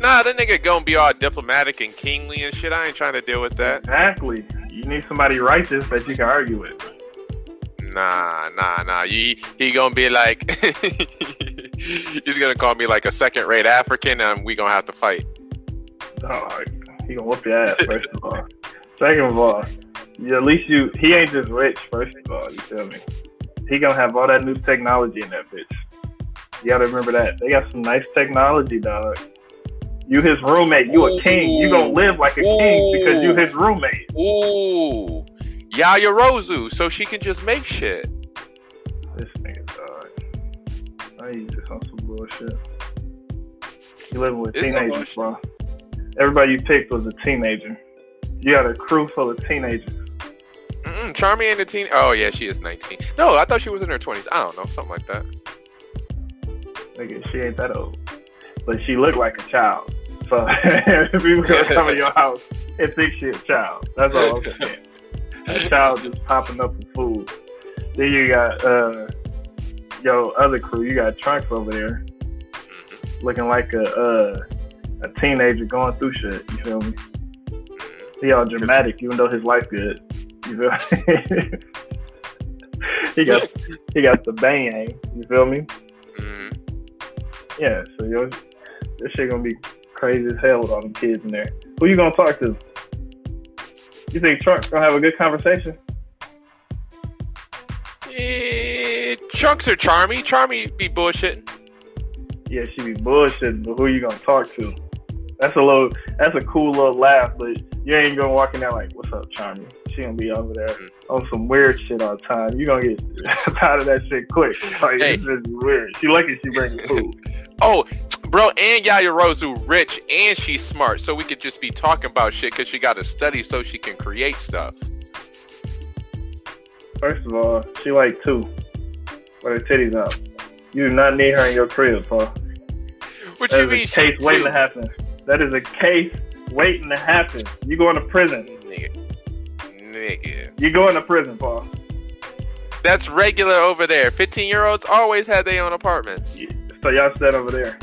Nah, that nigga gonna be all diplomatic and kingly and shit. I ain't trying to deal with that. Exactly. You need somebody righteous that you can argue with. Nah, nah, nah. He he gonna be like, he's gonna call me like a second rate African, and we gonna have to fight. Dog, he gonna whoop your ass first of all. Second of all, yeah, at least you he ain't just rich. First of all, you feel me? He gonna have all that new technology in that bitch. You gotta remember that they got some nice technology, dog. You his roommate. You a king. You gonna live like a king because you his roommate. Ooh, Yaoyorozu, so she can just make shit. This nigga, dog. I use just on some bullshit. You living with It's teenagers, bro. Everybody you picked was a teenager. You got a crew full of teenagers. Mm-mm, Charmy ain't a teen. Oh yeah, she is 19. No, I thought she was in her 20s. I don't know, something like that. Nigga, she ain't that old. But she looked like a child. So people gonna come in your house and think she a child. That's all I'm saying. A child just popping up for food. Then you got uh yo other crew, you got Trunks over there Mhm, looking like a uh a teenager going through shit, you feel me? mhm. He all dramatic even though his life good. You feel me? he got he got the bang, you feel me? Mhm. Yeah, so yo, this shit gonna be crazy as hell with all them kids in there. Who you gonna talk to? You think Trunks gonna have a good conversation? Eh, Trunks or Charmy? Charmy be bullshitting. Yeah, she be bullshitting, but who you gonna talk to? That's a little, that's a cool little laugh, but you ain't gonna walk in there like, "What's up, Charmy?" She gonna be over there mm. on some weird shit all the time. You gonna get tired of that shit quick. Like hey. it's just weird. She lucky she bringing food. oh, bro, and Yaoyorozu rich and she's smart, so we could just be talking about shit because she got to study so she can create stuff. First of all, she like two, but her titties out. You do not need her in your crib, Paul. What that you mean? A case waiting to happen. That is a case waiting to happen. You going to prison, nigga. Nigga. You going to prison, Paul. That's regular over there. Fifteen year olds always had their own apartments. Yeah. So y'all said over there.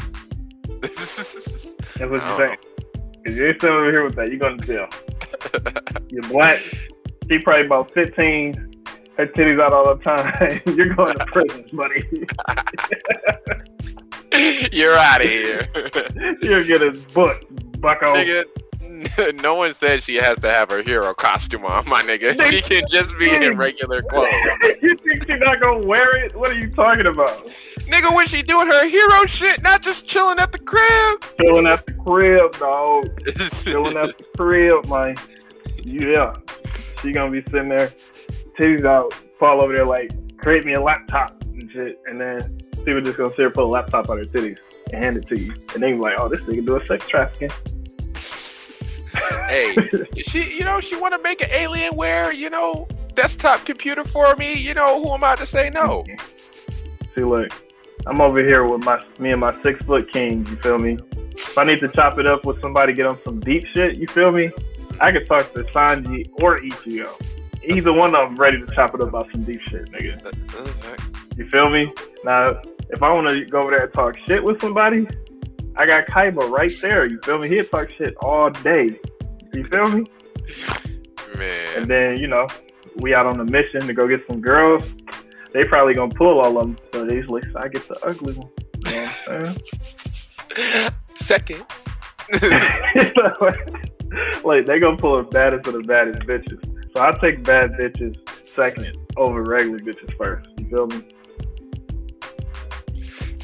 That's what you're saying. Oh. If you ain't still over here with that, you're going to jail. you're black. She probably about 15. Her titties out all the time. you're going to prison, buddy. you're out of here. You're getting booked, bucko. Nigga, no one said she has to have her hero costume on, my nigga. She can just be in regular clothes. you think she's not gonna wear it? What are you talking about? Nigga, when she doing her hero shit, not just chilling at the crib. Chilling at the crib, dog. chilling at the crib, man. Yeah. She gonna be sitting there, titties out, fall over there like, create me a laptop and shit. And then people just gonna sit there, put a laptop on her titties and hand it to you. And they be like, oh, this nigga doing sex trafficking hey, she, you know, she want to make an Alienware, you know, desktop computer for me. You know, who am I to say no? See, look, I'm over here with my me and my six foot king. You feel me? If I need to chop it up with somebody, get on some deep shit. You feel me? I could talk to Sanji or Ichigo. Either one of them ready to chop it up about some deep shit, nigga. You feel me? Now, if I want to go over there and talk shit with somebody, I got Kaiba right there. You feel me? He'll talk shit all day. You feel me? Man. And then, you know, we out on a mission to go get some girls. They probably gonna pull all of them. So they like, I get the ugly one. You know what I'm saying? Second. like they gonna pull the baddest of the baddest bitches. So I take bad bitches second over regular bitches first. You feel me?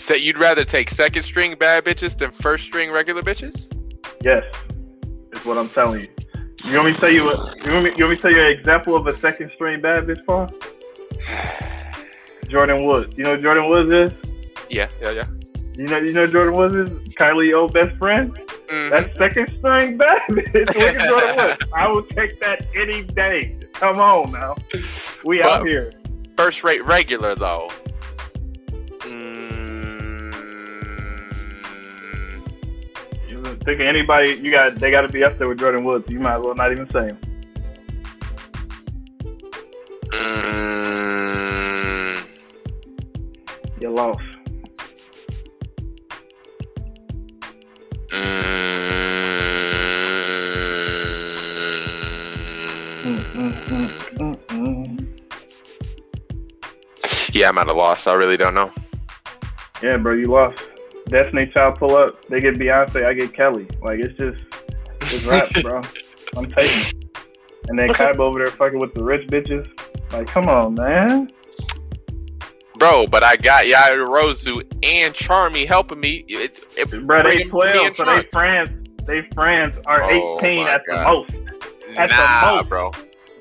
So you'd rather take second string bad bitches than first string regular bitches? Yes, is what I'm telling you. You want me to tell you? What, you, want me, you want me to tell you an example of a second string bad bitch, Paul? Jordyn Woods. You know Jordyn Woods is? Yeah, yeah, yeah. You know, you know Jordyn Woods is Kylie old best friend. Mm-hmm. That's second string bad bitch. Look at Jordyn Woods. I would take that any day. Come on now, we well, out here. First rate regular though. Think anybody you got. They got to be up there with Jordyn Woods. You might as well not even say him. Mm. You lost. Yeah, I'm at a loss. I really don't know. Yeah, bro, you lost. Destiny Child pull up, they get Beyonce, I get Kelly. Like it's just it's rap, bro. I'm taking. And then Kaiba over there fucking with the rich bitches. Like, come on, man. Bro, but I got Yaoyorozu and Charmy helping me. It, it, bro, they 12, so they friends, they friends are oh 18 at God. the most. At nah, the most. bro.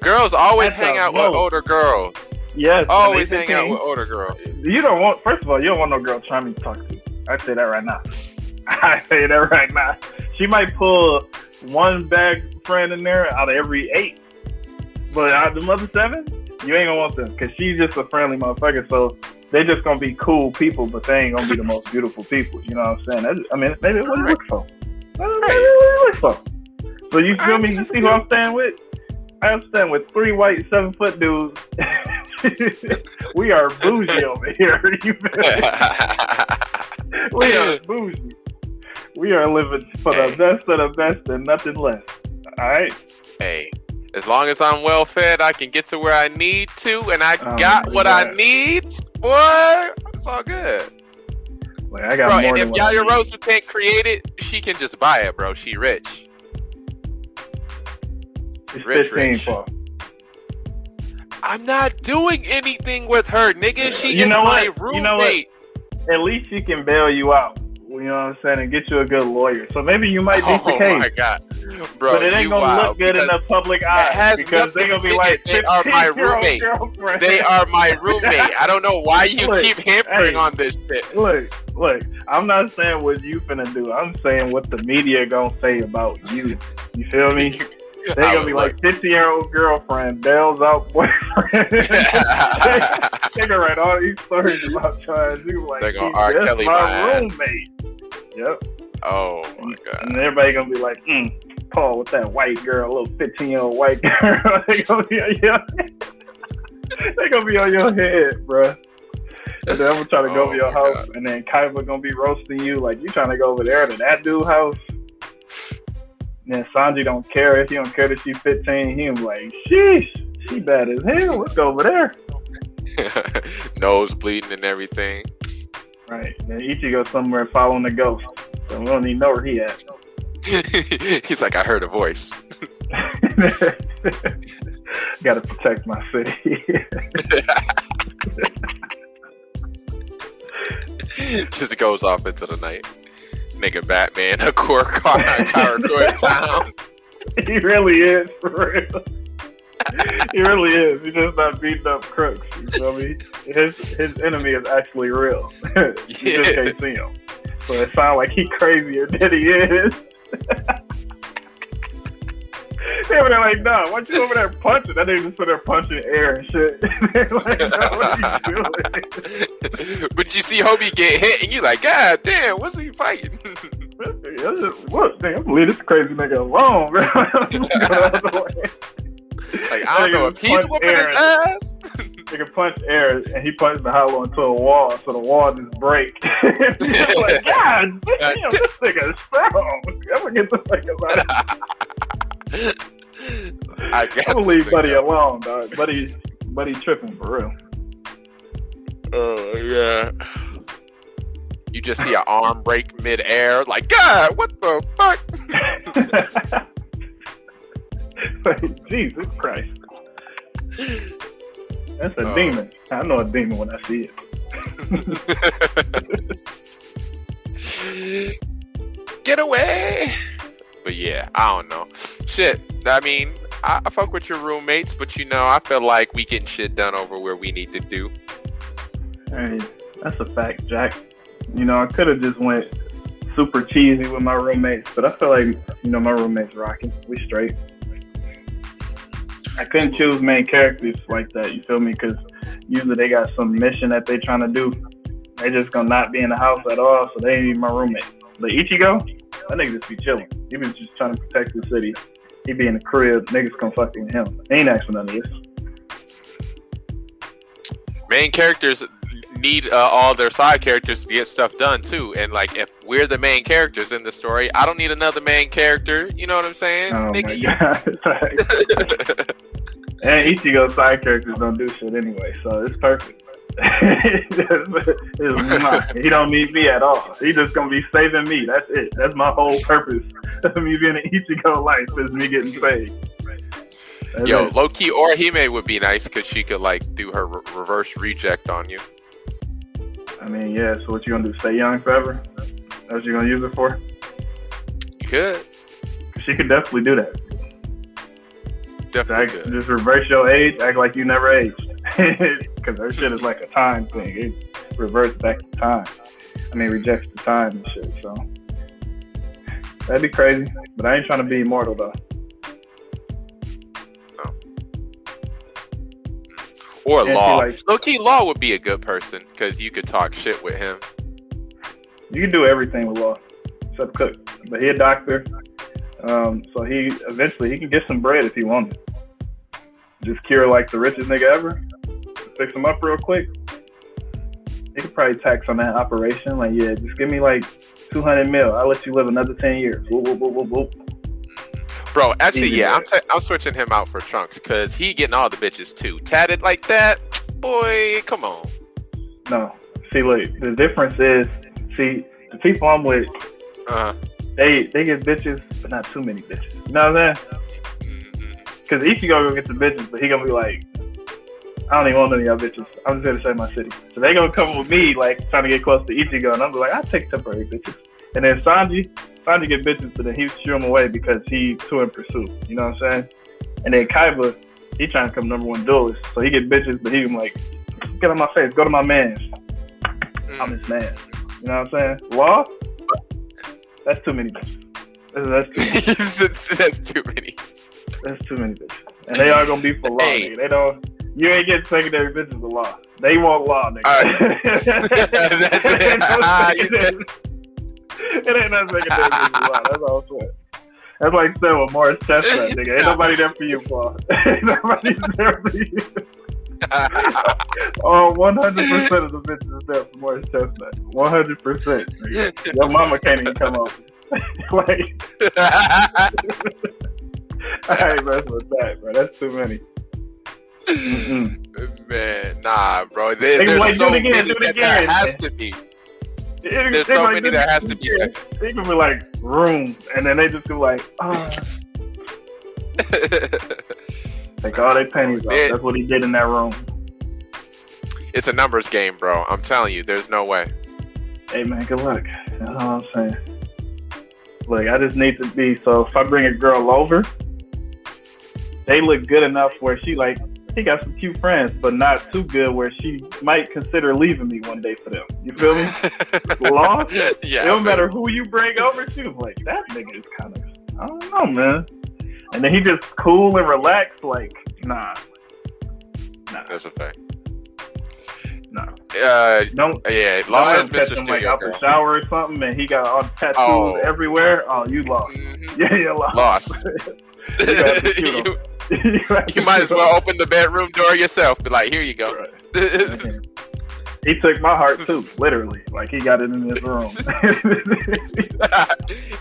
Girls always at hang out most. with older girls. Yes. Always hang out with older girls. You don't want, first of all, you don't want no girl Charmy to talk to. I say that right now. I say that right now. She might pull one bag friend in there out of every eight, but out of the other seven, you ain't gonna want them because she's just a friendly motherfucker. So they're just gonna be cool people, but they ain't gonna be the most beautiful people. You know what I'm saying? That's, I mean, maybe what you look for? Maybe what you look for? So you feel me? You see who I'm staying with? I'm staying with three white seven foot dudes. we are bougie over here. You feel me? we are bougie. We are living for hey. the best of the best and nothing less. All right. Hey, as long as I'm well fed, I can get to where I need to, and I oh got what God. I need. Boy, it's all good. Like, I got bro, and if Yaoyorozu can't create it, she can just buy it, bro. She rich. It's rich, 15 rich. For. I'm not doing anything with her, nigga. She you is know my what? roommate. You know what? At least she can bail you out. You know what I'm saying, and get you a good lawyer. So maybe you might beat oh, the case. Oh my god! Bro, but it ain't gonna wild, look good in the public eye because they're gonna be like, they are my roommate. They are my roommate. I don't know why you Look, keep hampering hey. on this shit. Look, look. I'm not saying what you finna do. I'm saying what the media gonna say about you. You feel me? They gonna be like 50 year old girlfriend, bails out boyfriend. they gonna write all these stories about trying to do like They gonna R. Kelly my roommate. Yep. oh my god. And everybody gonna be like, mm, Paul with that white girl, little 15 year old white girl. they gonna be on your They gonna be on your head, bruh. And then I'm gonna try to go Oh to your house, and then Kaiba gonna be roasting you like you trying to go over there to that dude house. And then Sanji don't care if he don't care that she's 15. He be like, sheesh, she bad as hell. Let's go over there. Nose bleeding and everything. Right. Then Ichigo somewhere following the ghost. So we don't even know where he at. He's like, I heard a voice. Got to protect my city. Just goes off into the night. Nigga Batman, a core car, Karakura town. he really is for real. he really is. He's just not beating up crooks. You feel me? His his enemy is actually real. you just can't see him. So it sounds like he crazier than he is. they were like, "No, why don't you go over there punching? That nigga just sit there punching air and shit. Like, no, what are you doing? but you see Hobie get hit, and you like, God damn, what's he fighting? Just, what? Damn, I'm leave this crazy nigga alone, bro. Go the other way. like, I don't know if he's Punch whooping his ass. Nigga punched air and he punched the hollow into a wall, so the wall just break. Like, God damn, this nigga is strong. I'm gonna get the fuck out. I guess. I'm gonna leave Buddy alone, dog. Buddy, Buddy tripping for real. Oh yeah. You just see an arm break midair, like God, what the fuck? Jesus Christ, that's a Oh. demon. I know a demon when I see it. Get away! But yeah, I don't know. Shit, I mean, I, I fuck with your roommates, but you know, I feel like we getting shit done over where we need to do. Hey, that's a fact, Jack. You know, I could have just went super cheesy with my roommates, but I feel like you know my roommates rocking. We straight. I couldn't choose main characters like that. You feel me? Because usually they got some mission that they trying to do. They just gonna not be in the house at all, so they ain't even my roommate. But Ichigo, that nigga just be chilling. He was just trying to protect the city. He be in the crib. Niggas come fucking with him. They ain't asking none of this. Main characters need uh, all their side characters to get stuff done too. And like, if we're the main characters in the story, I don't need another main character. You know what I'm saying? Oh Nigga, my god. And Ichigo's side characters don't do shit anyway, so it's perfect. It's- it's- he don't need me at all. He just gonna be saving me. That's it. That's my whole purpose me being an Ichigo life is me getting saved. That's Yo, it. low key Orihime would be nice because she could like do her re- reverse reject on you. I mean, yeah. So what you gonna do? Stay young forever? That's what you gonna use it for? You could She could definitely do that. definitely Act, just reverse your age. Act like you never aged. Because her shit is like a time thing. It reverts back to time. I mean, rejects the time and shit. So that'd be crazy. But I ain't trying to be immortal though. Or Yeah, Law. like- Low key Law would be a good person because you could talk shit with him. You can do everything with law, except cook. But he a doctor, um, so he eventually he can get some bread if he wanted. Just cure like the richest nigga ever. Fix him up real quick. He could probably tax on that operation. Like, yeah, just give me like two hundred mil. I'll let you live another ten years. Whoop, whoop, whoop, whoop, whoop. Bro, actually, Easy yeah, I'm, t- I'm switching him out for Trunks because he getting all the bitches too. Tatted like that, boy, come on. No, see, look, the difference is, see, the people I'm with, Uh, they they get bitches, but not too many bitches. You know what I'm saying? Because Ichigo gonna go get the bitches, but he gonna be like, I don't even want none of y'all bitches. I'm just here to save my city. So they gonna come with me, like trying to get close to Ichigo, and I'm like, I'll take temporary bitches. And then Sanji, Sanji get bitches, but then he shoo them away because he too in pursuit. You know what I'm saying? And then Kaiba, he trying to come number one duelist, so he get bitches, but he like, get on my face, go to my man. Mm. I'm his man. You know what I'm saying? Law, that's too many bitches. That's, too many. that's, that's too many. That's too many bitches. And they are gonna be for law. Hey. They don't. You ain't getting secondary bitches a law. They want law, nigga. That's it ain't no. Secondary- ain't no secondary bitches law. That's all I'm saying. That's like saying with Morris Chestnut, nigga. Ain't nobody there for you, Paul. Ain't nobody there for you. Oh, 100% of the bitches is there for Morris Chestnut. 100%. nigga. Your mama can't even come over. like, I ain't messing with that, bro. That's too many. Mm-mm. Man, nah, bro. There, there's like, do so it again, many do it that again. there has to be. There's There's so many that has to be. They can be like rooms, and then they just be like, oh, take all their pennies off. That's what he did in that room. it's a numbers game, bro. I'm telling you, there's no way. Hey man, good luck. That's all I'm saying. Look, I just need to be so if I bring a girl over, they look good enough where she like he got some cute friends, but not too good where she might consider leaving me one day for them. You feel me? Law? yeah. it don't matter who you bring over to. Like that nigga is kind of, I don't know, man. And then he just cool and relaxed. Like, nah, nah, That's a fact. nah. Uh, Don't. yeah, is catch Mr. him like out the shower or something, and he got all the tattoos Oh. everywhere. Oh, you lost. Mhm. Yeah, you lost. Lost. You gotta be cute you, you, have you to might as well open the bedroom door yourself. Be like, here you go. Right. He took my heart too, literally. Like he got it in his room.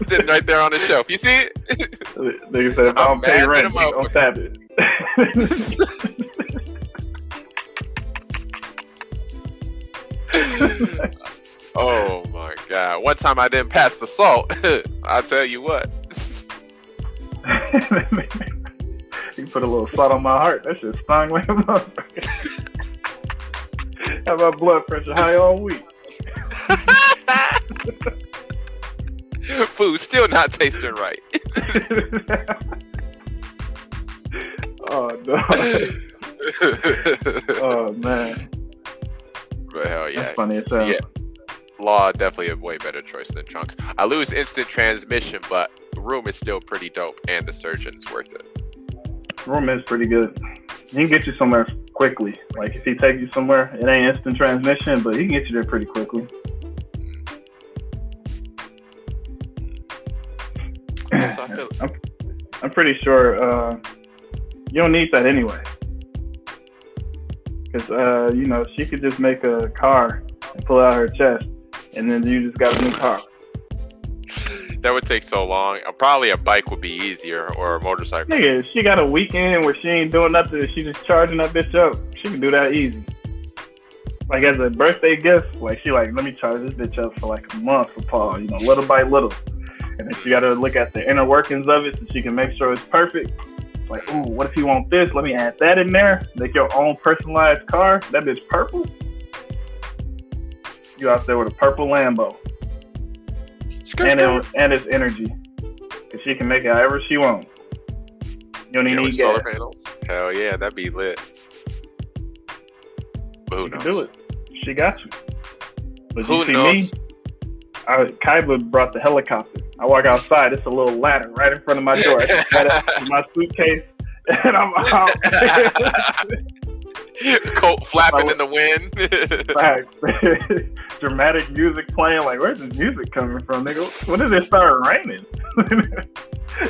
Sitting right there on the shelf. You see it? Nigga said, if I I'm don't pay rent, at he him gonna tap it. oh my god! One time I didn't pass the salt. I'll tell you what. He put a little salt on my heart. That shit stung like a motherfucker. Have my blood pressure high all week. Food still not tasting right. oh no. Oh man. but hell yeah. That's funny as hell. Yeah. Law definitely a way better choice than Trunks. I lose instant transmission, but Room is still pretty dope, and the Surgeon's worth it. Room is pretty good. He can get you somewhere quickly. Like if he takes you somewhere, it ain't instant transmission, but he can get you there pretty quickly. So I feel- I'm, I'm pretty sure uh, you don't need that anyway. Because, uh, you know, she could just make a car and pull out her chest, and then you just got a new car. That would take so long. Uh, probably a bike would be easier, or a motorcycle. Nigga, she got a weekend where she ain't doing nothing, she just charging that bitch up. She can do that easy. Like as a birthday gift, like she like, let me charge this bitch up for like a month for Paul, you know, little by little. And then she got to look at the inner workings of it so she can make sure it's perfect. Like, ooh, what if you want this? Let me add that in there. Make your own personalized car. That bitch purple. You out there with a purple Lambo, and it, and it's energy, cause she can make it however she wants. You don't Yeah, even with need solar gas. panels. Hell yeah, that'd be lit. But who You can knows? do it. She got you. But Who you see knows? me? I, Kaiba brought the helicopter. I walk outside. It's a little ladder right in front of my door. I got it in my suitcase, and I'm out. Coat flapping in the wind. Dramatic music playing. Like, where's this music coming from, nigga? When did it start raining?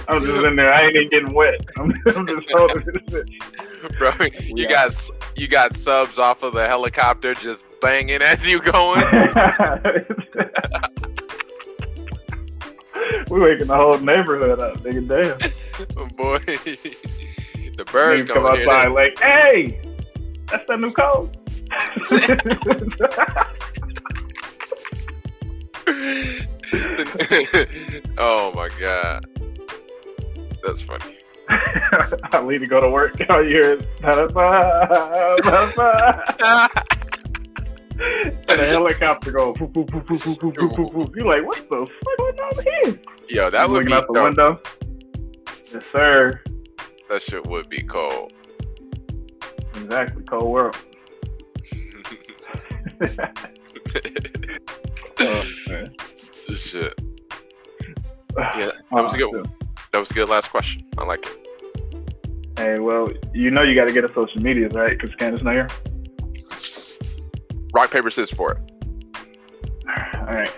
I'm just in there. I ain't even getting wet. I'm, I'm just holding this. Bro, you got you got subs off of the helicopter just banging as you going. we waking the whole neighborhood up, nigga. Damn. Boy, the birds come outside like, hey, that's that new code. oh my god, that's funny. I need to go to work. All you hear is ba-da-ba, ba-da-ba. and a helicopter go. You're like, what the fuck going on here? Yo, that would looking be out the dope. window. Yes, sir. That shit would be cold. Exactly. Cold world. oh, man. shit. Yeah, that was a good oh, one. That was a good last question. I like it. Hey, well, you know you got to get a social media, right? Because Candace not here. Rock paper scissors for it. All right.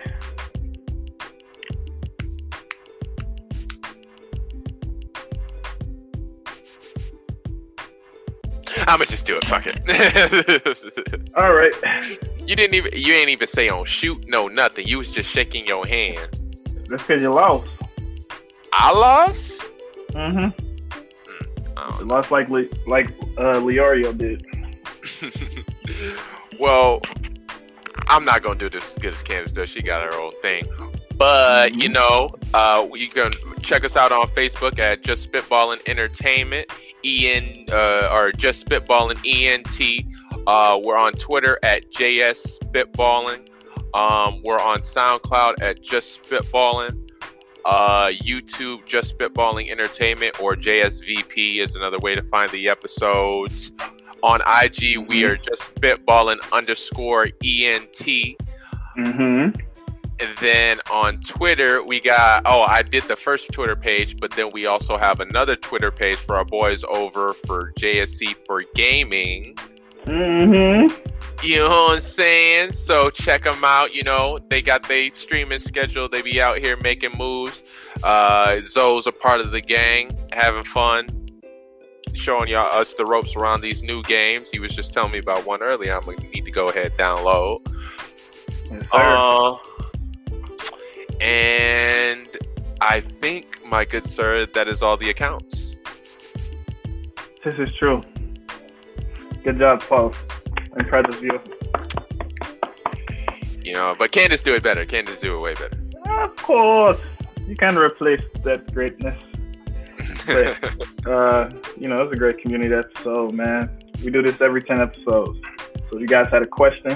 I'ma just do it. Fuck it. All right. you didn't even. You ain't even say on shoot. No, nothing. You was just shaking your hand. That's because you lost. I lost. Mm-hmm. You lost like Le- like uh, Leorio did. well, I'm not gonna do this as good as Candace does. She got her own thing. But you know, uh, you can check us out on Facebook at Just Spitballing Entertainment, En uh, or Just Spitballing ENT. Uh, we're on Twitter at JS Spitballing. Um, we're on SoundCloud at Just Spitballing. Uh, YouTube, Just Spitballing Entertainment, or JSVP is another way to find the episodes. On IG, we are just spitballing underscore ENT. Mm-hmm. And then on Twitter, we got, oh, I did the first Twitter page, but then we also have another Twitter page for our boys over for JSE for Gaming. Mm-hmm. You know what I'm saying? So check them out. You know, they got their streaming schedule. They be out here making moves. Uh, Zoe's a part of the gang, having fun, showing y'all us the ropes around these new games. He was just telling me about one earlier. I'm gonna need to go ahead and download. Yes. Uh, and I think, my good sir, that is all the accounts. this is true. Good job, Paul. Impressive you. You know, but Candace do it better. Candace do it way better. Of course. You can't replace that greatness. But, uh, you know, it's a great community episode, man. We do this every 10 episodes. So if you guys had a question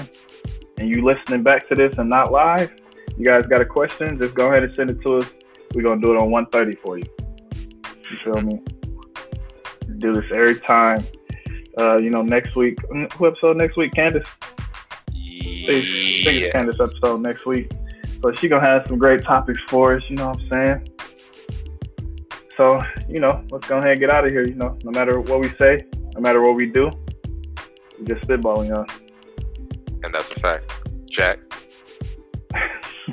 and you listening back to this and not live, you guys got a question, just go ahead and send it to us. We're going to do it on 130 for you. You feel me? Do this every time. Uh, you know, next week, mm, who episode next week? Candace? I think it's yeah. Candace episode next week. So she gonna have some great topics for us, you know what I'm saying? So, you know, let's go ahead and get out of here, you know. No matter what we say, no matter what we do, we just spitballing y'all. And that's a fact. Jack.